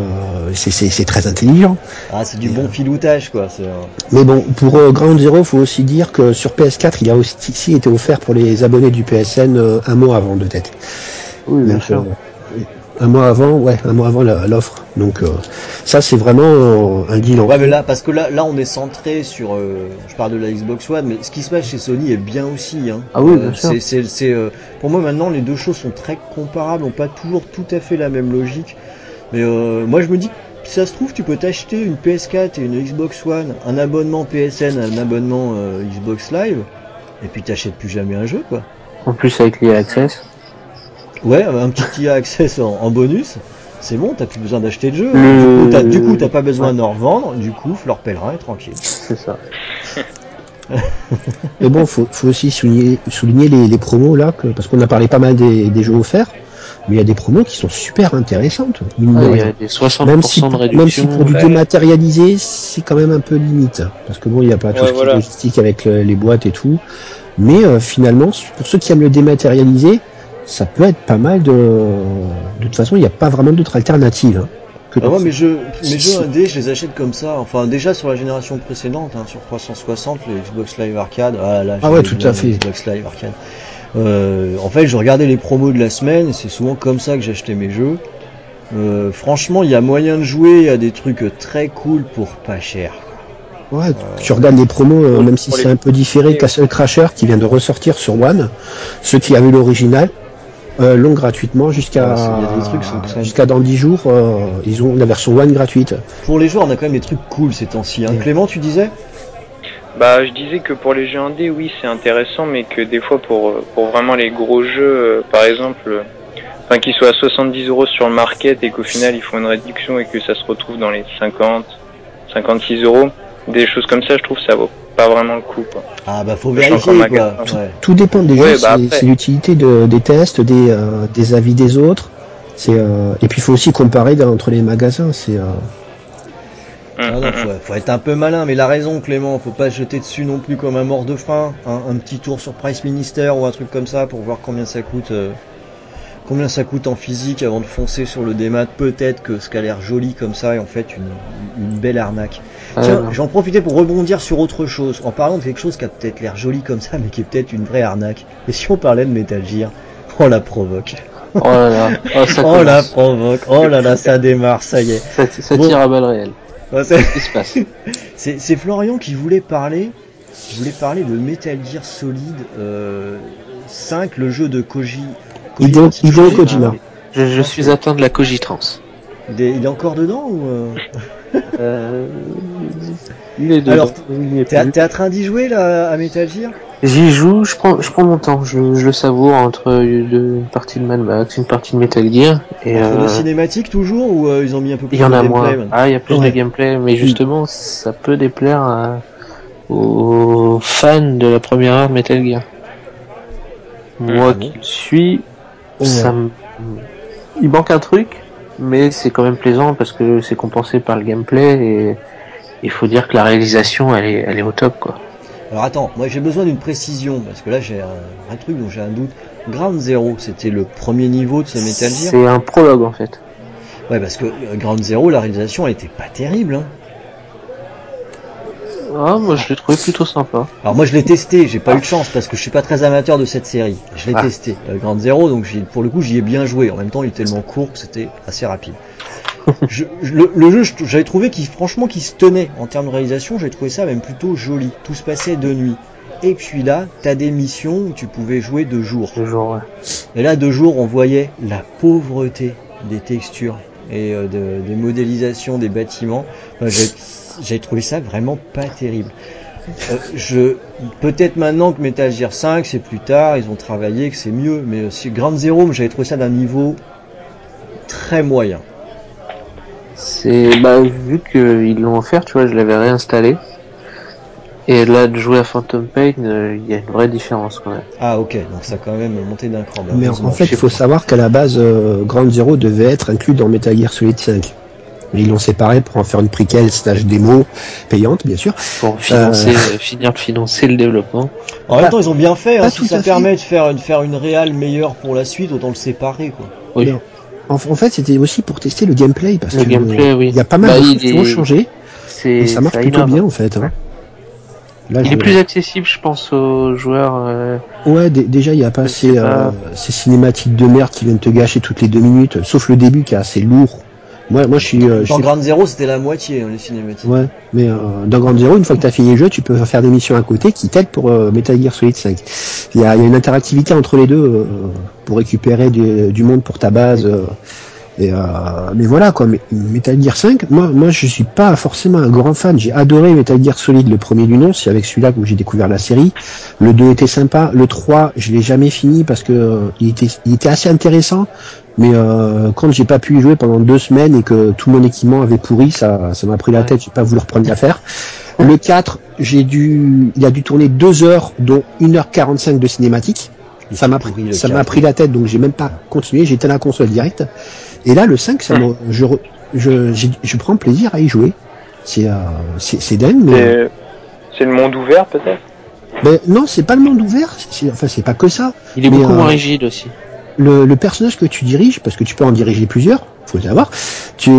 c'est- très intelligent. Ah, c'est du bon filoutage, quoi. Euh, Mais bon, pour euh, Ground Zero, faut aussi dire que sur PS4, il a aussi été offert pour les abonnés du PSN euh, un mois avant de tête. Oui, bien Donc, sûr. Euh, un mois avant, ouais, un mois avant la- l'offre. Donc euh, ça, c'est vraiment euh, un deal. en Ouais, mais là, parce que là, là, on est centré sur. euh, je parle de la Xbox One, mais ce qui se passe chez Sony est bien aussi. Hein. Ah oui, Euh, bien sûr. c'est, euh, pour moi, maintenant, les deux choses sont très comparables, n'ont pas toujours tout à fait la même logique. Mais euh, moi, je me dis, si ça se trouve, tu peux t'acheter une PS4 et une Xbox One, un abonnement PSN, un abonnement euh, Xbox Live, et puis t'achètes plus jamais un jeu, quoi. En plus, avec l'EA Access. Ouais, un petit IA Access en, en bonus, c'est bon, t'as plus besoin d'acheter de jeu. Le- Du coup, t'as, pas besoin d'en revendre, du coup, Fleur Pèlerin est tranquille. C'est ça. <laughs> Mais bon, faut, faut aussi souligner, souligner les, les promos là, que- parce qu'on a parlé pas mal des, des jeux offerts, mais il y a des promos qui sont super intéressantes. de il y a des 60% même si, de même réduction. si pour du dématérialisé, c'est quand même un peu limite. Parce que bon, il n'y a pas tout ce qui est logistique avec le- les boîtes et tout. Mais euh, finalement, pour ceux qui aiment le dématérialisé, ça peut être pas mal de... De toute façon, il n'y a pas vraiment d'autre alternative. hein, que Ah, de- moi, mes jeux, mes jeux indés, je les achète comme ça. Enfin, déjà sur la génération précédente, hein, sur 360, les Xbox Live Arcade. Ah, là, Ah ouais, tout à fait. Xbox Live Arcade. Euh, en fait, je regardais les promos de la semaine, et c'est souvent comme ça que j'achetais mes jeux. Euh, franchement, il y a moyen de jouer à des trucs très cool pour pas cher. Ouais, tu regardes les promos, euh, même si c'est un peu différé, Castle Crasher qui vient de ressortir sur One, ceux qui avaient l'original euh, l'ont gratuitement jusqu'à Ouais, c'est- il y a des trucs qui sont très- jusqu'à dans 10 jours, euh, ils ont la version One gratuite. Pour les joueurs, on a quand même des trucs cool ces temps-ci. Hein. Ouais. Clément, tu disais? Bah, je disais que pour les jeux indés, oui, c'est intéressant, mais que des fois, pour, pour vraiment les gros jeux, euh, par exemple, euh, enfin, qu'ils soient à 70 euros sur le market et qu'au final, ils font une réduction et que ça se retrouve dans les 50, 56 euros, des choses comme ça, je trouve, ça vaut pas vraiment le coup, quoi. Ah bah faut vérifier quoi. Ouais. Tout dépend des Ouais, jeux, bah c'est l'utilité de- des tests, des, euh, des avis des autres. C'est euh, et puis il faut aussi comparer dans- entre les magasins. C'est euh, Ah non, faut, faut être un peu malin, mais il a raison Clément, faut pas se jeter dessus non plus comme un mort de faim. hein. un petit tour sur Price Minister ou un truc comme ça pour voir combien ça coûte. Euh, combien ça coûte en physique avant de foncer sur le démat. Peut-être que ce qui a l'air joli comme ça est en fait une, une belle arnaque. Ah, Tiens, j'en profitais pour rebondir sur autre chose, en parlant de quelque chose qui a peut-être l'air joli comme ça, <laughs> mais qui est peut-être une vraie arnaque. Et si on parlait de Metal Gear, on la provoque. Oh là là, <laughs> oh, ça, On la commence. provoque. Oh là là, ça démarre, ça y est. ça, ça Bon. tire à balles réelles. Ouais, Qu'est-ce qui se passe <laughs> C'est Florian qui voulait parler, parler de Metal Gear Solid euh, 5, le jeu de Koji. Hideo, Hideo Kojima. je, je suis atteint de la cogitrance. Il est, il est encore dedans ou euh, <laughs> Euh, il est dedans. Alors, T'es en train d'y jouer là à Metal Gear? J'y joue, je prends, je prends mon temps, je, je le savoure entre une, une partie de Mad Max, une partie de Metal Gear, et Entre euh, cinématiques toujours ou euh, ils ont mis un peu plus il y en de a gameplay moins. Ah, il y a plus Ouais. de gameplay, mais justement, ça peut déplaire à- aux fans de la première heure de Metal Gear. Moi Ah qui le suis. Ça me... il manque un truc, mais c'est quand même plaisant parce que c'est compensé par le gameplay et il faut dire que la réalisation, elle est, elle est au top, quoi. Alors attends, moi j'ai besoin d'une précision parce que là j'ai un, un truc dont j'ai un doute. Ground Zero, c'était le premier niveau de ce Metal Gear? C'est un prologue en fait. Ouais, parce que euh, Ground Zero, la réalisation elle était pas terrible. Hein. Ah, moi je l'ai trouvé plutôt sympa. Alors moi je l'ai testé, j'ai pas eu de chance parce que je suis pas très amateur de cette série. Je l'ai Ah. testé, euh, Ground Zero, donc pour le coup j'y ai bien joué. En même temps il est tellement court que c'était assez rapide. <laughs> Je- je- le, le jeu, je- j'avais trouvé qu'il franchement qu'il se tenait en termes de réalisation, j'avais trouvé ça même plutôt joli. Tout se passait de nuit. Et puis là, t'as des missions où tu pouvais jouer de jour. Toujours, ouais. Et là, de jour, on voyait la pauvreté des textures et euh, de- des modélisations des bâtiments. Enfin, j'ai- trouvé ça vraiment pas terrible. Euh, je peut-être maintenant que Metal Gear 5 c'est plus tard, ils ont travaillé que c'est mieux, mais euh, si Ground Zero, j'avais trouvé ça d'un niveau très moyen. C'est bah vu qu'ils l'ont offert, tu vois, je l'avais réinstallé. Et là de jouer à Phantom Pain, euh, il y a une vraie différence quand même. Ah ok, donc ça a quand même monté d'un cran. Bah, Mais en, fait, il faut savoir qu'à la base, euh, Ground Zero devait être inclus dans Metal Gear Solid 5. Mais ils l'ont séparé pour en faire une prequel stage démo payante, bien sûr. Pour financer, euh, finir de financer le développement. En même temps, ils ont bien fait. Hein, si tout ça fait. permet de faire, de faire une réal meilleure pour la suite, autant le séparer quoi. Oui. Mais En, en fait, c'était aussi pour tester le gameplay parce Le que gameplay, oui. il y a pas mal Bah, de choses qui ont changé et ça marche ça plutôt bien en fait. hein. Là, Il je- est plus accessible, je pense, aux joueurs. euh, Ouais, dé- déjà il y a pas ces, pas. euh, ces cinématiques de merde qui viennent te gâcher toutes les deux minutes, sauf le début qui est assez lourd. Moi, moi je suis, euh, je Dans suis- Ground Zero, c'était la moitié hein, les cinématiques. Ouais, mais euh, dans Grand Zero, une fois que tu as fini le jeu, tu peux faire des missions à côté qui t'aident pour euh, Metal Gear Solid 5. Il y a, il y a une interactivité entre les deux euh, pour récupérer du, du monde pour ta base. euh, euh, mais voilà quoi, Metal Gear 5, moi, moi je suis pas forcément un grand fan. J'ai adoré Metal Gear Solid, le premier du nom, c'est avec celui-là que j'ai découvert la série. Le 2 était sympa, le 3 je l'ai jamais fini parce que euh, il, était, assez intéressant. Mais euh, quand j'ai pas pu y jouer pendant deux semaines et que tout mon équipement avait pourri, ça, ça m'a pris la tête. J'ai pas voulu reprendre l'affaire. Le 4, j'ai dû, il a dû tourner deux heures, dont 1h45 de cinématique. Ça m'a pris, ça m'a pris la tête, donc j'ai même pas continué. J'ai éteint la console direct. Et là, le 5, ça je, re- je, je prends plaisir à y jouer. C'est, euh, c'est, c'est dingue, mais C'est c'est le monde ouvert peut-être? Mais non, c'est pas le monde ouvert. C'est, enfin, c'est pas que ça. Il est Mais, beaucoup euh, moins rigide aussi. le, le personnage que tu diriges, parce que tu peux en diriger plusieurs, faut le savoir, tu,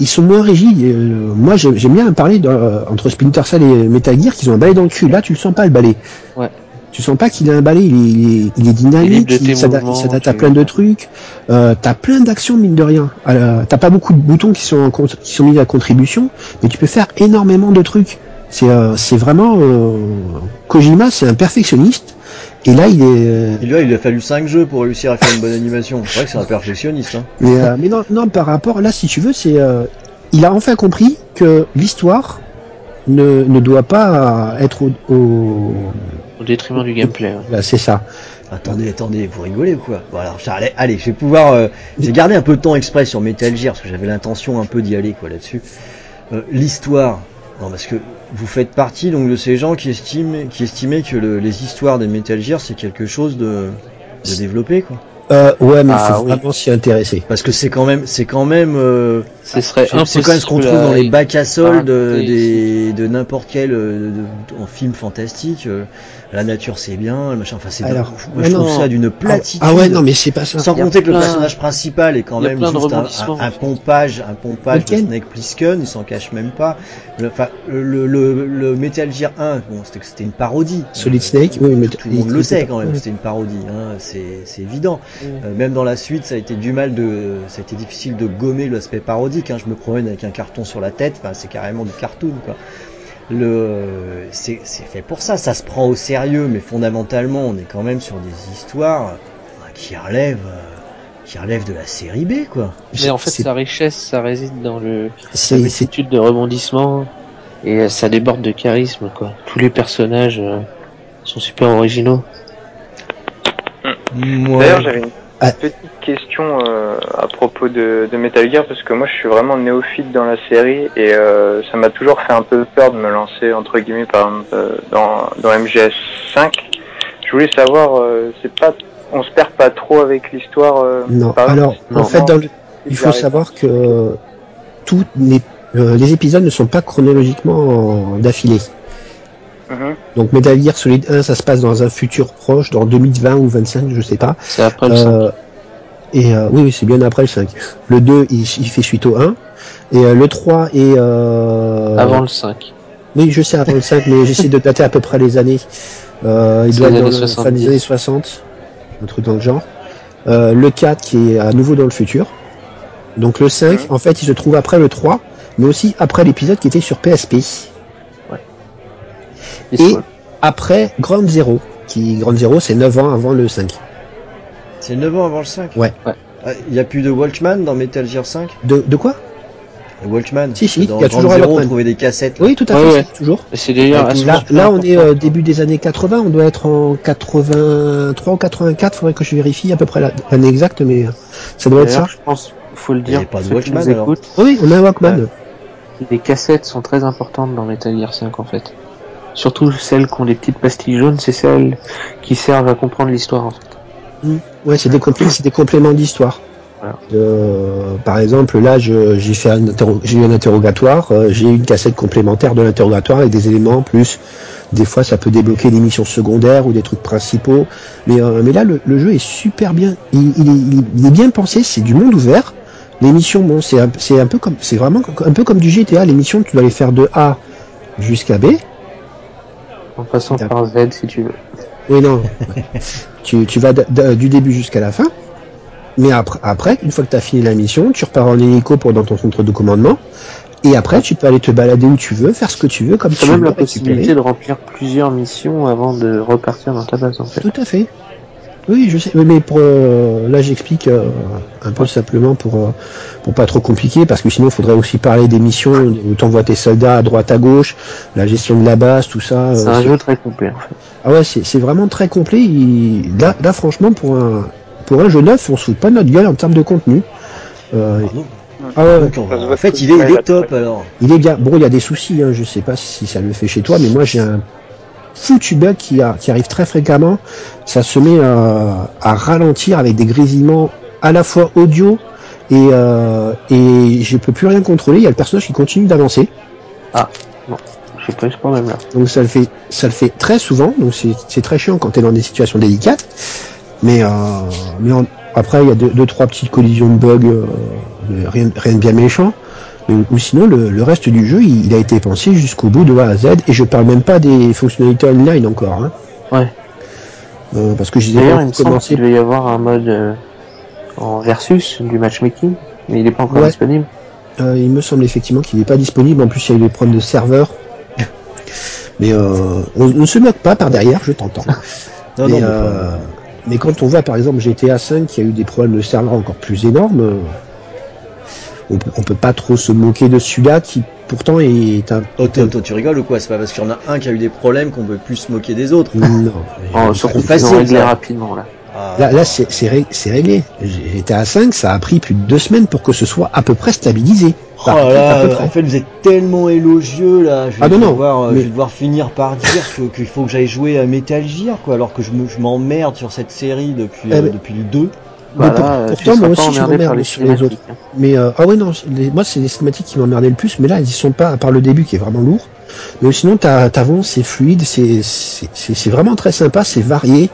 ils- sont moins rigides. Euh, moi, j'aime bien parler de, euh, entre Splinter Cell et Metal Gear qu'ils ont un balai dans le cul. Là, tu le sens pas le balai. Ouais. Tu sens pas qu'il a un balai, il est, il est, il est dynamique, il s'adapte il s'adapte à plein de trucs. Euh, t'as plein d'actions mine de rien. Euh, t'as pas beaucoup de boutons qui sont en compte- qui sont mis à contribution, mais tu peux faire énormément de trucs. C'est euh, c'est vraiment euh, Kojima, c'est un perfectionniste. Et là, il est, euh, Et là, il a fallu 5 jeux pour réussir à faire une bonne animation. C'est vrai que c'est un perfectionniste. Hein. Mais, euh, mais non, non, par rapport là, si tu veux, c'est euh, il a enfin compris que l'histoire ne, ne doit pas être au, au- Au détriment du gameplay. ouais. là, c'est ça. Attendez, attendez, vous rigolez ou quoi? Bon alors, ça, allez, allez, je vais pouvoir... euh, J'ai gardé un peu de temps exprès sur Metal Gear, parce que j'avais l'intention un peu d'y aller quoi là-dessus. Euh, L'histoire... Non, parce que vous faites partie donc de ces gens qui estiment, qui estimaient que le- les histoires des Metal Gear c'est quelque chose de, de développé quoi. Euh, ouais, mais il Ah, faut oui. vraiment s'y intéresser. Parce que c'est quand même, c'est quand même, euh, Ce serait c'est c'est quand même ce qu'on trouve dans les bacs à soldes des, de n'importe quel de- en film fantastique. Euh, la nature c'est bien, le machin. Enfin, c'est Alors, moi, je mais trouve ça d'une platitude. ah ouais, non, mais c'est pas ça. Sans compter que le personnage principal est quand même de juste un, un- un pompage, un pompage de Lequel Snake Plissken, il s'en cache même pas. Le, enfin, le, le, le Metal Gear 1, bon, c'était c'était une parodie. Solid Euh, Snake, oui, mais tout le monde le sait quand même, c'était une parodie, hein, c'est c'est évident. Mm. Euh, même dans la suite, ça a été du mal de, ça a été difficile de gommer l'aspect parodique. Hein. Je me promène avec un carton sur la tête, enfin, c'est carrément du cartoon, quoi. Le, c'est c'est fait pour ça. Ça se prend au sérieux, mais fondamentalement, on est quand même sur des histoires euh, qui relèvent, euh, qui relèvent de la série B, quoi. Mais en fait, sa richesse, ça réside dans le la multitude de rebondissements et euh, ça déborde de charisme, quoi. Tous les personnages euh, sont super originaux. D'ailleurs, j'avais une Ah. petite question euh, à propos de, de Metal Gear parce que moi, je suis vraiment néophyte dans la série et euh, ça m'a toujours fait un peu peur de me lancer entre guillemets, par exemple, euh, dans, dans MGS 5. Je voulais savoir, euh, c'est pas, on se perd pas trop avec l'histoire. euh, non. par Alors, en fait, dans le, il faut savoir que tous les, euh, les épisodes ne sont pas chronologiquement en- d'affilée. Mhm. Donc Metal Gear Solid 1, ça se passe dans un futur proche, dans 2020 ou 25, je sais pas. C'est après le 5. Et euh, oui, oui, c'est bien après le 5. Le 2, il, il fait suite au 1. Et euh, le 3 est... Euh... Avant le 5. Oui, je sais avant le 5, mais j'essaie de dater à peu près les années. Euh, il doit être dans années le fin 70. des années 60, un truc dans le genre. Euh, le 4 qui est à nouveau dans le futur. Donc le 5, Mhm. en fait, il se trouve après le 3, mais aussi après l'épisode qui était sur PSP. Et après Ground Zero, qui Ground Zero c'est 9 ans avant le 5. C'est 9 ans avant le 5. Ouais. Ouais. Il y a plus de Walkman dans Metal Gear 5 De, de quoi? Walkman Si, si, dans il y a Grand toujours un Zero, on Walkman. trouvait des cassettes. là. Oui, tout à fait, ouais. toujours. C'est d'ailleurs Là, on est euh, début des années 80, on doit être en 83 ou 84, faudrait que je vérifie à peu près la- l'année exacte, mais euh, ça doit être ça. Je pense, faut le Il dire, avait pas de Walkman, alors. Oui, on a un Walkman. Ouais. les cassettes sont très importantes dans Metal Gear 5 en fait. Surtout celles qui ont des petites pastilles jaunes, c'est celles qui servent à comprendre l'histoire en fait. Ouais, c'est des, complé- c'est des compléments d'histoire. Voilà. Euh, par exemple, là, j'ai fait un, j'ai eu un interrogatoire, euh, j'ai eu une cassette complémentaire de l'interrogatoire avec des éléments en plus. Des fois, ça peut débloquer des missions secondaires ou des trucs principaux. Mais, euh, mais là, le, le jeu est super bien. Il, il est, il bien pensé. C'est du monde ouvert. Les missions, bon, c'est un, c'est un peu comme, c'est vraiment un peu comme du GTA. Les missions, tu dois les faire de A jusqu'à B. En passant par Z si tu veux. Oui, non. <laughs> tu, tu vas du début jusqu'à la fin. Mais après, après une fois que tu as fini la mission, tu repars en hélico pour dans ton centre de commandement. Et après, tu peux aller te balader où tu veux, faire ce que tu veux, comme Tu tu as veux. même la possibilité de remplir plusieurs missions avant de repartir dans ta base en fait. Tout à fait. Oui, je sais. Mais pour euh, là, j'explique euh, un peu simplement pour euh, pour pas trop compliqué, parce que sinon, il faudrait aussi parler des missions où t'envoies tes soldats à droite à gauche, la gestion de la base, tout ça. euh, C'est un jeu très complet en fait. Ah ouais, c'est c'est vraiment très complet. Il- Là, là, franchement, pour un pour un jeu neuf, on se fout pas de notre gueule en termes de contenu. Euh, Ah ah ouais, Donc, en fait, il est, il est top alors. il est bien. Bon, il y a des soucis. Hein, je sais pas si ça le fait chez toi, mais moi j'ai un foutu bug qui, a, qui arrive très fréquemment. Ça se met à, à ralentir avec des grésillements à la fois audio et euh, et je peux plus rien contrôler. Il y a le personnage qui continue d'avancer. J'ai pas eu ce problème là. Donc ça le fait, ça le fait très souvent. Donc c'est très chiant quand tu es dans des situations délicates. Mais, euh, mais en- après il y a deux, deux trois petites collisions de bugs, euh, rien de bien méchant. Ou sinon le, le reste du jeu il, il a été pensé jusqu'au bout de A à Z. Et je parle même pas des fonctionnalités online encore. Hein. Ouais. Euh, parce que je les ai D'ailleurs, il me semble commencé. qu'il doit y avoir un mode euh, en versus du matchmaking, mais il est pas encore Ouais. disponible. Euh, il me semble effectivement qu'il n'est pas disponible. En plus, il y a eu des problèmes de serveur. <laughs> Mais euh, on ne se moque pas par derrière, je t'entends. <laughs> Non, mais, non, mais pas- mais quand on voit par exemple GTA 5 qui a eu des problèmes de serveur encore plus énormes, on, peut- on peut pas trop se moquer de celui-là qui pourtant est un. Oh, toi, toi, tu rigoles ou quoi? C'est pas parce qu'il y en a un qui a eu des problèmes qu'on veut plus se moquer des autres. Non. Oh, surtout facile, ont réglé ça. rapidement là. Ah, Là, là c'est c'est ré- c'est réglé. GTA 5, ça a pris plus de deux semaines pour que ce soit à peu près stabilisé. Oh là à peu là, près. en fait, vous êtes tellement élogieux là. Je vais, Ah non, non, devoir, euh, mais- je vais devoir finir par dire qu'il faut que j'aille jouer à Metal Gear, quoi, alors que je me- je m'emmerde sur cette série depuis, Eh euh, ben- depuis le 2. Mais Bah pour- tu pourtant, moi aussi, je m'emmerde les sur les autres. hein. Mais euh, ah ouais non, les- moi c'est les cinématiques qui m'emmerdaient le plus, mais là ils y sont pas, à part le début qui est vraiment lourd. Mais sinon t'as- t'avances, c'est fluide, c'est vraiment très sympa, c'est varié.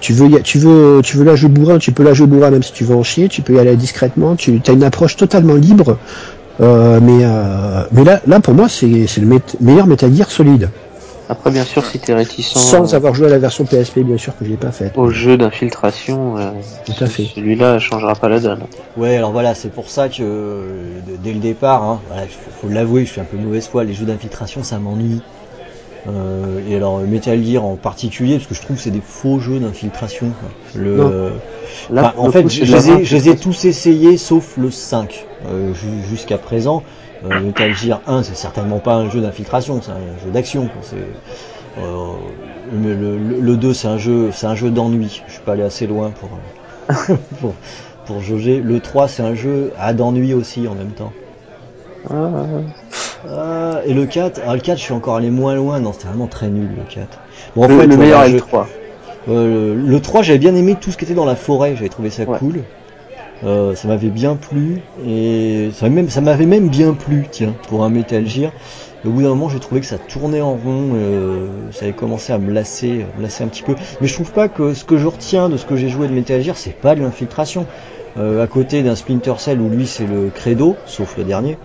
Tu veux tu veux tu veux la jouer bourrin, tu peux la jouer bourrin même si tu veux en chier, tu peux y aller discrètement, tu as une approche totalement libre. Euh, mais euh, mais là là pour moi c'est c'est le meilleur Metal Gear solide, Après, bien sûr, si t'es réticent sans euh, avoir joué à la version PSP bien sûr que j'ai pas faite. au jeu d'infiltration, euh, Tout à fait. celui-là changera pas la donne. Ouais, alors voilà, c'est pour ça que euh, dès le départ, hein, voilà, faut, faut l'avouer, je suis un peu de mauvaise foi, les jeux d'infiltration, ça m'ennuie. Euh, et alors Metal Gear en particulier, parce que je trouve que c'est des faux jeux d'infiltration. quoi. Le, Non. Là, en le fait, coup, je, je les ai, je les ai tous essayés sauf le 5 euh, ju- jusqu'à présent. Euh, Metal Gear 1, c'est certainement pas un jeu d'infiltration, c'est un jeu d'action. euh, le, le- le 2, c'est un jeu, c'est un jeu d'ennui. Je suis pas allé assez loin pour euh, <laughs> pour, pour jauger. Le 3, c'est un jeu à d'ennui aussi en même temps. Ah, Ah, et le 4, ah, le 4, je suis encore allé moins loin. Non, c'était vraiment très nul le 4. Bon, en le, fait, le meilleur est le 3. euh, le 3, j'avais bien aimé tout ce qui était dans la forêt, j'avais trouvé ça Ouais. cool. Euh, ça m'avait bien plu et ça m'avait même, ça m'avait même bien plu, tiens, pour un Metal Gear. Et au bout d'un moment, j'ai trouvé que ça tournait en rond, euh, ça avait commencé à me lasser, me lasser un petit peu. Mais je trouve pas que ce que je retiens de ce que j'ai joué de Metal Gear, c'est pas de l'infiltration. Euh, à côté d'un Splinter Cell où lui c'est le credo, sauf le dernier,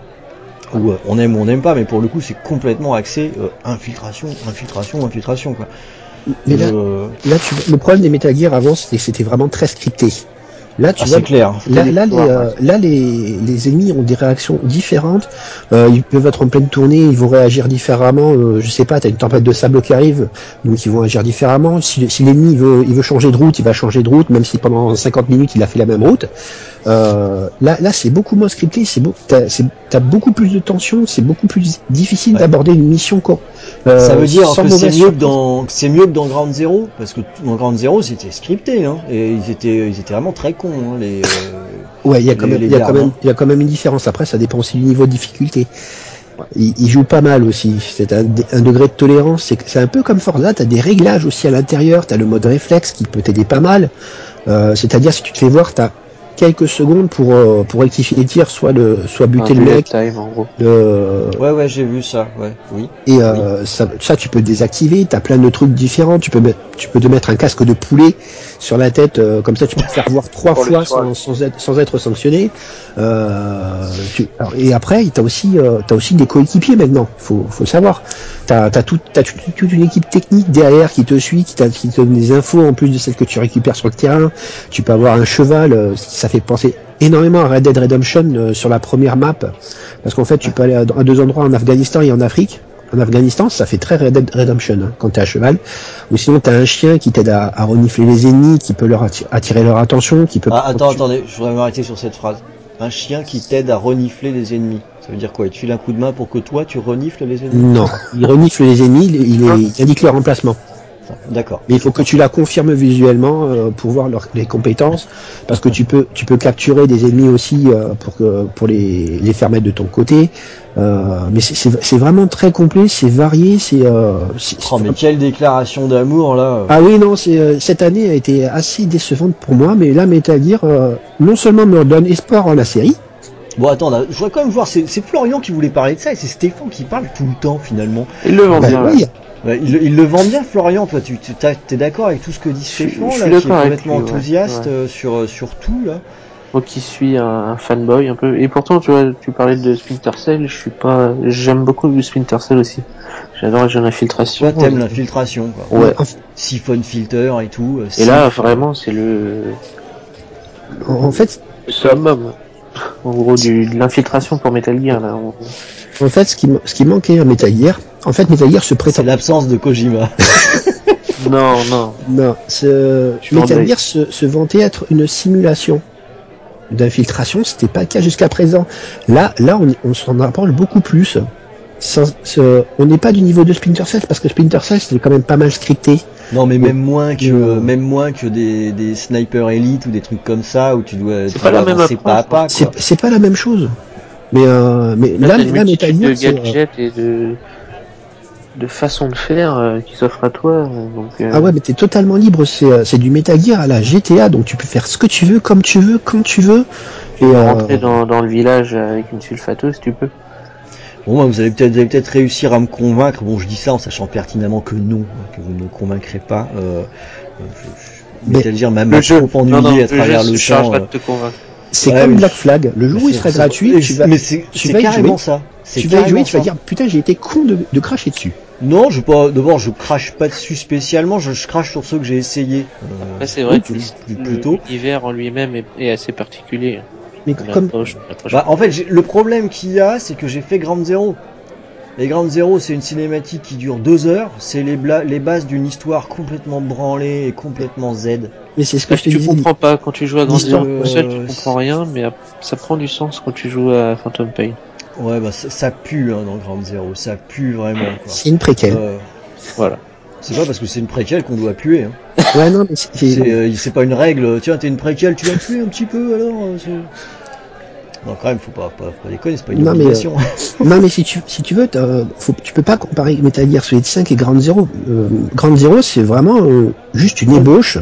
où on aime ou on n'aime pas, mais pour le coup c'est complètement axé infiltration, infiltration, infiltration quoi. Mais là, là tu, le problème des Metal Gear avant c'était que c'était vraiment très scripté. Là tu ah, vois c'est clair. Là, les, euh, là les, les ennemis ont des réactions différentes. Euh, ils peuvent être en pleine tournée, ils vont réagir différemment. Euh, je sais pas, t'as une tempête de sable qui arrive, donc ils vont agir différemment. Si, si l'ennemi veut, il veut changer de route, il va changer de route, même si pendant 50 minutes il a fait la même route. Euh, là, là c'est beaucoup moins scripté. C'est beau, t'as, beaucoup plus de tension. C'est beaucoup plus difficile Ouais. d'aborder une mission quoi. Euh, Ça veut dire que c'est mieux que dans c'est mieux que dans Ground Zero parce que dans Ground Zero c'était scripté hein et ils étaient ils étaient vraiment très cons hein, les euh, Ouais, il y a quand même, il y a quand même, il y a quand même une différence. Après, ça dépend aussi du niveau de difficulté. Il, il joue pas mal aussi. C'est un, un degré de tolérance. C'est, c'est un peu comme Forza. T'as des réglages aussi à l'intérieur. T'as le mode réflexe qui peut t'aider pas mal. Euh, c'est-à-dire si tu te fais voir, t'as quelques secondes pour euh, pour rectifier les tirs, soit le, soit buter Un le mec. time, en gros. le- ouais ouais j'ai vu ça ouais oui et euh, ça, ça, tu peux désactiver. T'as plein de trucs différents. Tu peux mettre, tu peux te mettre un casque de poulet sur la tête. euh, comme ça, tu peux te faire voir trois Pour fois sans, sans être, sans être sanctionné. Euh, tu- alors, et après, t'as aussi, euh, t'as aussi des coéquipiers maintenant. Faut, faut savoir. T'as, t'as tout, t'as toute, toute une équipe technique derrière qui te suit, qui, t'a- qui te donne des infos en plus de celles que tu récupères sur le terrain. Tu peux avoir un cheval. ça fait penser énormément à Red Dead Redemption euh, sur la première map, parce qu'en fait, tu peux aller à, deux endroits en Afghanistan et en Afrique. En Afghanistan, ça fait très Red Dead Redemption hein, quand t'es à cheval. Ou sinon, t'as un chien qui t'aide à, à renifler les ennemis, qui peut leur atti- attirer leur attention, qui peut. ah attends attendez je voudrais m'arrêter sur cette phrase un chien qui t'aide à renifler les ennemis ça veut dire quoi? Il te file un coup de main pour que toi tu renifles les ennemis? Non, il renifle les ennemis, il, il, est- il indique leur emplacement. D'accord Mais il faut que tu la confirmes visuellement euh, pour voir leur- les compétences, parce que tu peux tu peux capturer des ennemis aussi euh, pour que pour les, les faire mettre de ton côté. Euh, mais c'est- c'est c'est vraiment très complet, c'est varié, c'est euh, c'est- oh mais quelle déclaration d'amour là ah oui non c'est euh, cette année a été assez décevante pour moi, mais là Metal Gear euh, non seulement me donne espoir en la série, bon attends là, je voudrais quand même voir c'est c'est Florian qui voulait parler de ça et c'est Stéphane qui parle tout le temps finalement Il le vend bien. là. oui, Ouais, il, le- il le vend bien, Florian. Toi, tu tu- t'as- t'es d'accord avec tout ce que dit Stéphane, je là, suis qui est complètement lui, ouais. enthousiaste Ouais. euh, sur euh, sur tout là. Moi qui suis un, un fanboy un peu. Et pourtant, tu vois, tu parlais de Splinter Cell, je suis pas, j'aime beaucoup le Splinter Cell aussi. J'adore les jeux d'infiltration. Toi, t'aimes l'infiltration, quoi. Ouais. Siphon filter et tout. euh, Et là, vraiment, c'est le, en- fait le summum. En gros, du, de l'infiltration pour Metal Gear, là. On- en fait ce qui ce qui manquait à Metal Gear, en fait Metal Gear se prétend c'est l'absence de Kojima. <laughs> Non, non. Non, ce Metal. Gear se, se vantait être une simulation d'infiltration, c'était pas le cas jusqu'à présent. Là, là, on, on s'en approche beaucoup plus. Sans- ce- on n'est pas du niveau de Splinter Cell parce que Splinter Cell c'était quand même pas mal scripté. non, mais même moins que euh, même moins que des des snipers élites ou des trucs comme ça où tu dois, C'est pas la même pas à pas. C'est c'est pas la même chose. Mais euh, mais Là, là, là, Metal multitude Gear, de c'est, gadgets et de, de façons de faire euh, qui s'offrent à toi. euh, Donc, euh, Ah ouais, mais t'es totalement libre. C'est c'est du Metal Gear à la GTA, donc tu peux faire ce que tu veux, comme tu veux, quand tu veux. Et euh, rentrer dans, dans le village avec une sulfateuse, tu peux. Bon, bah, vous allez peut-être vous allez peut-être réussir à me convaincre. Bon, je dis ça en sachant pertinemment que non, hein, que vous ne me convaincrez pas. Euh, je, je, Mais Metal Gear m'a m'a Le jeu, trop ennuyé non, à travers jeu le te convaincre. c'est Ouais, comme Black Flag. Le jour où il C'est- sera c'est- gratuit, tu vas, Mais c'est tu c'est vas y carrément jouer. ça. C'est tu vas y jouer, tu vas dire putain, j'ai été con de, de cracher dessus. Non, je pas. D'abord, je crache pas dessus spécialement. Je, je crache sur ceux que j'ai essayé. Euh, Après, c'est vrai que plus- l'univers en lui-même est, est assez particulier. Mais comme Bah, en fait, j'ai- le problème qu'il y a, c'est que j'ai fait Ground Zero. Et Ground Zero, c'est une cinématique qui dure deux heures. C'est les, bases d'une histoire complètement branlée et complètement Z. mais c'est ce que Parce je te tu comprends pas quand tu joues à Grand Zero tout seul, tu euh, comprends rien, mais ça prend du sens quand tu joues à Phantom Pain. Ouais, bah ça, ça pue hein, dans Ground Zero. Ça pue vraiment. Quoi. C'est une préquelle. Euh, Voilà. c'est pas parce que c'est une préquelle qu'on doit puer. Hein. <laughs> Ouais, non, mais c'est- euh, pas une règle. Tiens, t'es une préquelle, tu vas tuer un petit peu alors. euh, c'est- Non, quand même, faut pas, pas, pas déconner, c'est pas une Non, mais, obligation. <laughs> non, mais si tu, si tu veux, t'as- faut, tu peux pas comparer Metal Gear Solid 5 et Ground Zero. Euh, Ground Zero, c'est vraiment euh, juste une ébauche.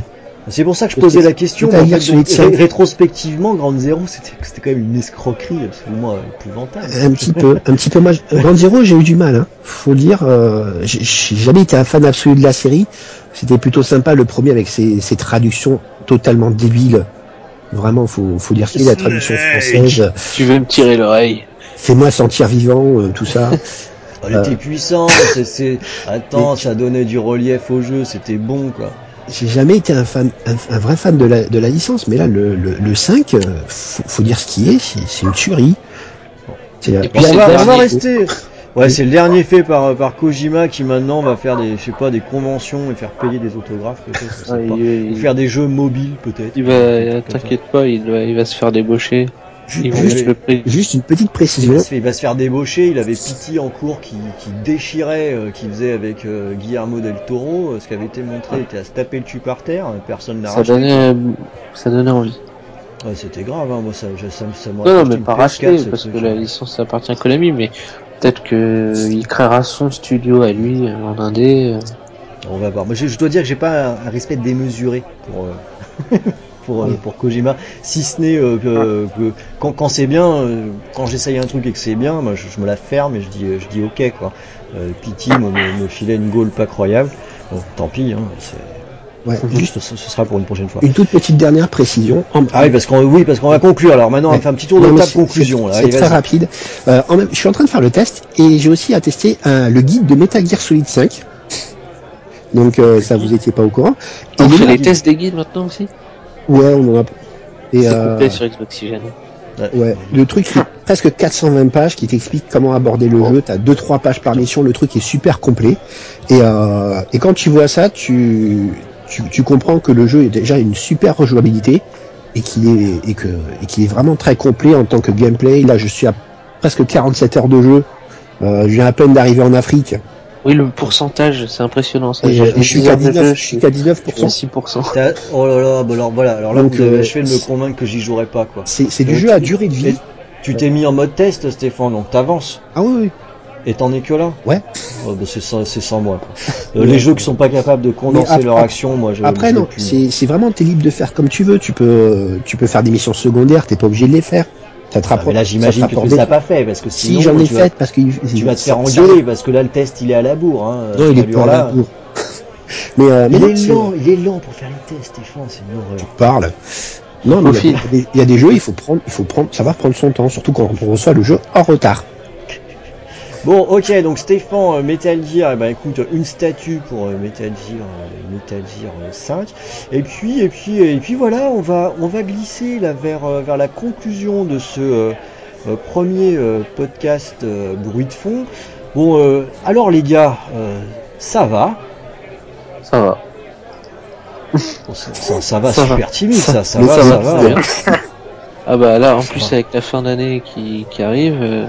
C'est pour ça que je posais la question. Metal mais en Gear fait, Solid donc, 5. ré- rétrospectivement, Ground Zero, c'était quand même une escroquerie absolument épouvantable. Un petit peu, un petit peu. Moi, Ground Zero, j'ai eu du mal. Hein. Faut le dire, euh, j'ai jamais été un fan absolu de la série. C'était plutôt sympa le premier avec ses, ses traductions totalement débiles. Vraiment, faut, faut dire ce qu'il la traduction française. Tu veux me tirer l'oreille? Fais-moi sentir vivant, euh, tout ça. <laughs> Elle était puissante, c'est- c'est. Attends, ça donnait du relief au jeu, c'était bon quoi. J'ai jamais été un fan, un, un vrai fan de la, de la licence, mais là, le, le, le 5, euh, faut, faut dire ce qui est, c'est c'est une tuerie. C'est, euh, Et puis on va, on rester. Ouais, c'est le dernier fait par, par Kojima qui maintenant va faire des, je sais pas, des conventions et faire payer des autographes peut-être. je sais Ouais, pas. il, Ou faire des jeux mobiles peut-être. il va, t'inquiète pas, il va, il va se faire débaucher. Juste- le une petite Il précision. va, se, il va se faire débaucher, il avait Pity en cours qui, qui déchirait, euh, qui faisait avec euh, Guillermo del Toro, euh, ce qui avait été montré était à se taper le cul par terre, personne n'a Ça racheté. donnait, euh, ça donnait envie. Ouais, c'était grave, hein, moi ça, je- ça, Non, non, mais pas PS4, racheté, ce parce truc, que la licence appartient à Konami, mais peut-être que il créera son studio à lui, en indé. euh. On va voir. Moi, je, je dois dire que j'ai pas un, un respect démesuré pour euh, <laughs> pour, euh, pour Kojima, si ce n'est euh, que, que quand, quand c'est bien, euh, quand j'essaye un truc et que c'est bien, moi, je, je me la ferme et je dis je dis ok quoi. Euh, Pity me, me, me filait une gaule pas croyable. Bon, tant pis, hein, c'est- Ouais, juste ce, ce sera pour une prochaine fois. une toute petite dernière précision. En- Ah oui, parce qu'on oui, parce qu'on va conclure. Alors maintenant, on va faire un petit tour de table conclusion. c'est- très rapide. Euh, en même, je suis en train de faire le test et j'ai aussi attesté euh, le guide de Metal Gear Solid 5. Donc euh, ça vous étiez pas au courant. Et On fait les tests des guides maintenant aussi? Ouais, on en a. Et C'est euh, complet sur Xbox ouais, le truc fait presque 420 pages qui t'explique comment aborder le jeu. T'as deux trois pages par mission. Le truc est super complet. Et euh, et quand tu vois ça, tu tu, tu comprends que le jeu est déjà une super rejouabilité et qu'il est et que et qu'il est vraiment très complet en tant que gameplay. Là, je suis à presque 47 heures de jeu. Euh, je viens à peine d'arriver en Afrique Oui, le pourcentage, c'est impressionnant. Ça. euh, je suis 10 qu'à heures de 19, jeu, je suis qu'à 19%. 6%. T'as- Oh là là, bah alors voilà. Alors là, Donc, vous avez euh, achevé de me convaincre que j'y jouerai pas quoi. C'est c'est du Euh, jeu à durée de vie. Tu t'es mis en mode test, Stéphane, donc t'avances. Ah oui, oui. Et t'en es que là? Ouais. Oh, bah, c'est sans, c'est sans moi. quoi. <laughs> Euh, les jeux qui sont pas capables de condenser après- leur action, moi je. Après je non, plus. c'est c'est vraiment t'es libre de faire comme tu veux. Tu peux tu peux faire des missions secondaires. T'es pas obligé de les faire. Ça te Ah, rapporte. là j'imagine que tu rapporte les des- as pas fait parce que sinon Si j'en ai tu, vas, fait parce que tu vas te faire engueuler parce que là le test il est à la bourre. Hein, Non, il est pas là. là. pour. Mais euh, mais Il non, est lent, il est lent pour faire les tests, Stéphane, c'est une horreur. parle. Non, mais il y, a il y a des jeux, il faut prendre, il faut prendre, savoir prendre son temps, surtout quand on reçoit le jeu en retard. Bon, ok, donc Stéphane, euh, Metal Gear, eh ben, écoute, une statue pour euh, Metal Gear, euh, Metal Gear euh, 5. Et puis, et puis, et puis voilà, on va, on va glisser là vers, euh, vers la conclusion de ce euh, euh, premier euh, podcast euh, bruit de fond. Bon, euh, alors les gars, euh, ça va? Ça va. Bon, ça, ça- ça va, Ça va. super timide, ça, ça va, ça va, hein. bien. Ah bah là, en plus avec la fin d'année qui, qui arrive, euh,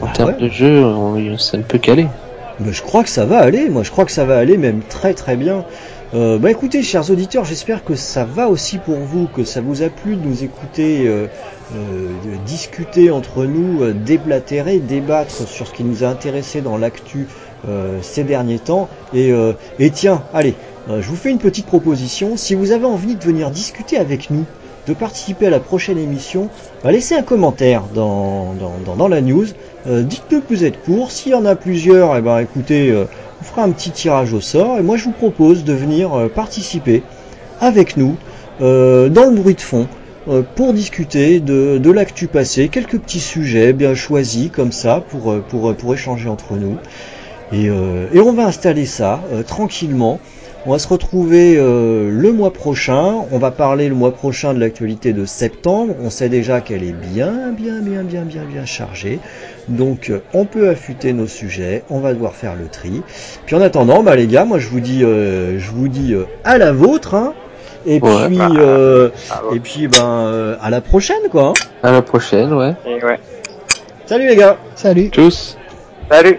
en Ah termes ouais. de jeu, on- ça ne peut qu'aller. Mais je crois que ça va aller, moi je crois que ça va aller même très très bien. Euh, bah écoutez, chers auditeurs, j'espère que ça va aussi pour vous, que ça vous a plu de nous écouter euh, euh, de discuter entre nous, déblatérer, débattre sur ce qui nous a intéressé dans l'actu ces derniers temps. Et, euh, et tiens, allez, je vous fais une petite proposition. Si vous avez envie de venir discuter avec nous, de participer à la prochaine émission, laissez un commentaire dans, dans, la news. Euh, Dites-nous que vous êtes pour. S'il y en a plusieurs, eh ben, écoutez, euh, on fera un petit tirage au sort. Et moi, je vous propose de venir euh, participer avec nous dans le bruit de fond pour discuter de, l'actu passé, quelques petits sujets bien choisis comme ça pour, échanger entre nous. Et, on va installer ça tranquillement. On va se retrouver euh, le mois prochain. On va parler le mois prochain de l'actualité de septembre. On sait déjà qu'elle est bien, bien, bien, bien, bien, bien chargée. Donc euh, on peut affûter nos sujets. On va devoir faire le tri. Puis en attendant, bah les gars, moi je vous dis, euh, je vous dis euh, à la vôtre. Hein. Et Ouais. puis, Bah, et puis ben euh, à la prochaine quoi. hein. À la prochaine, ouais. Et ouais. Salut les gars. Salut. Tchuss. Salut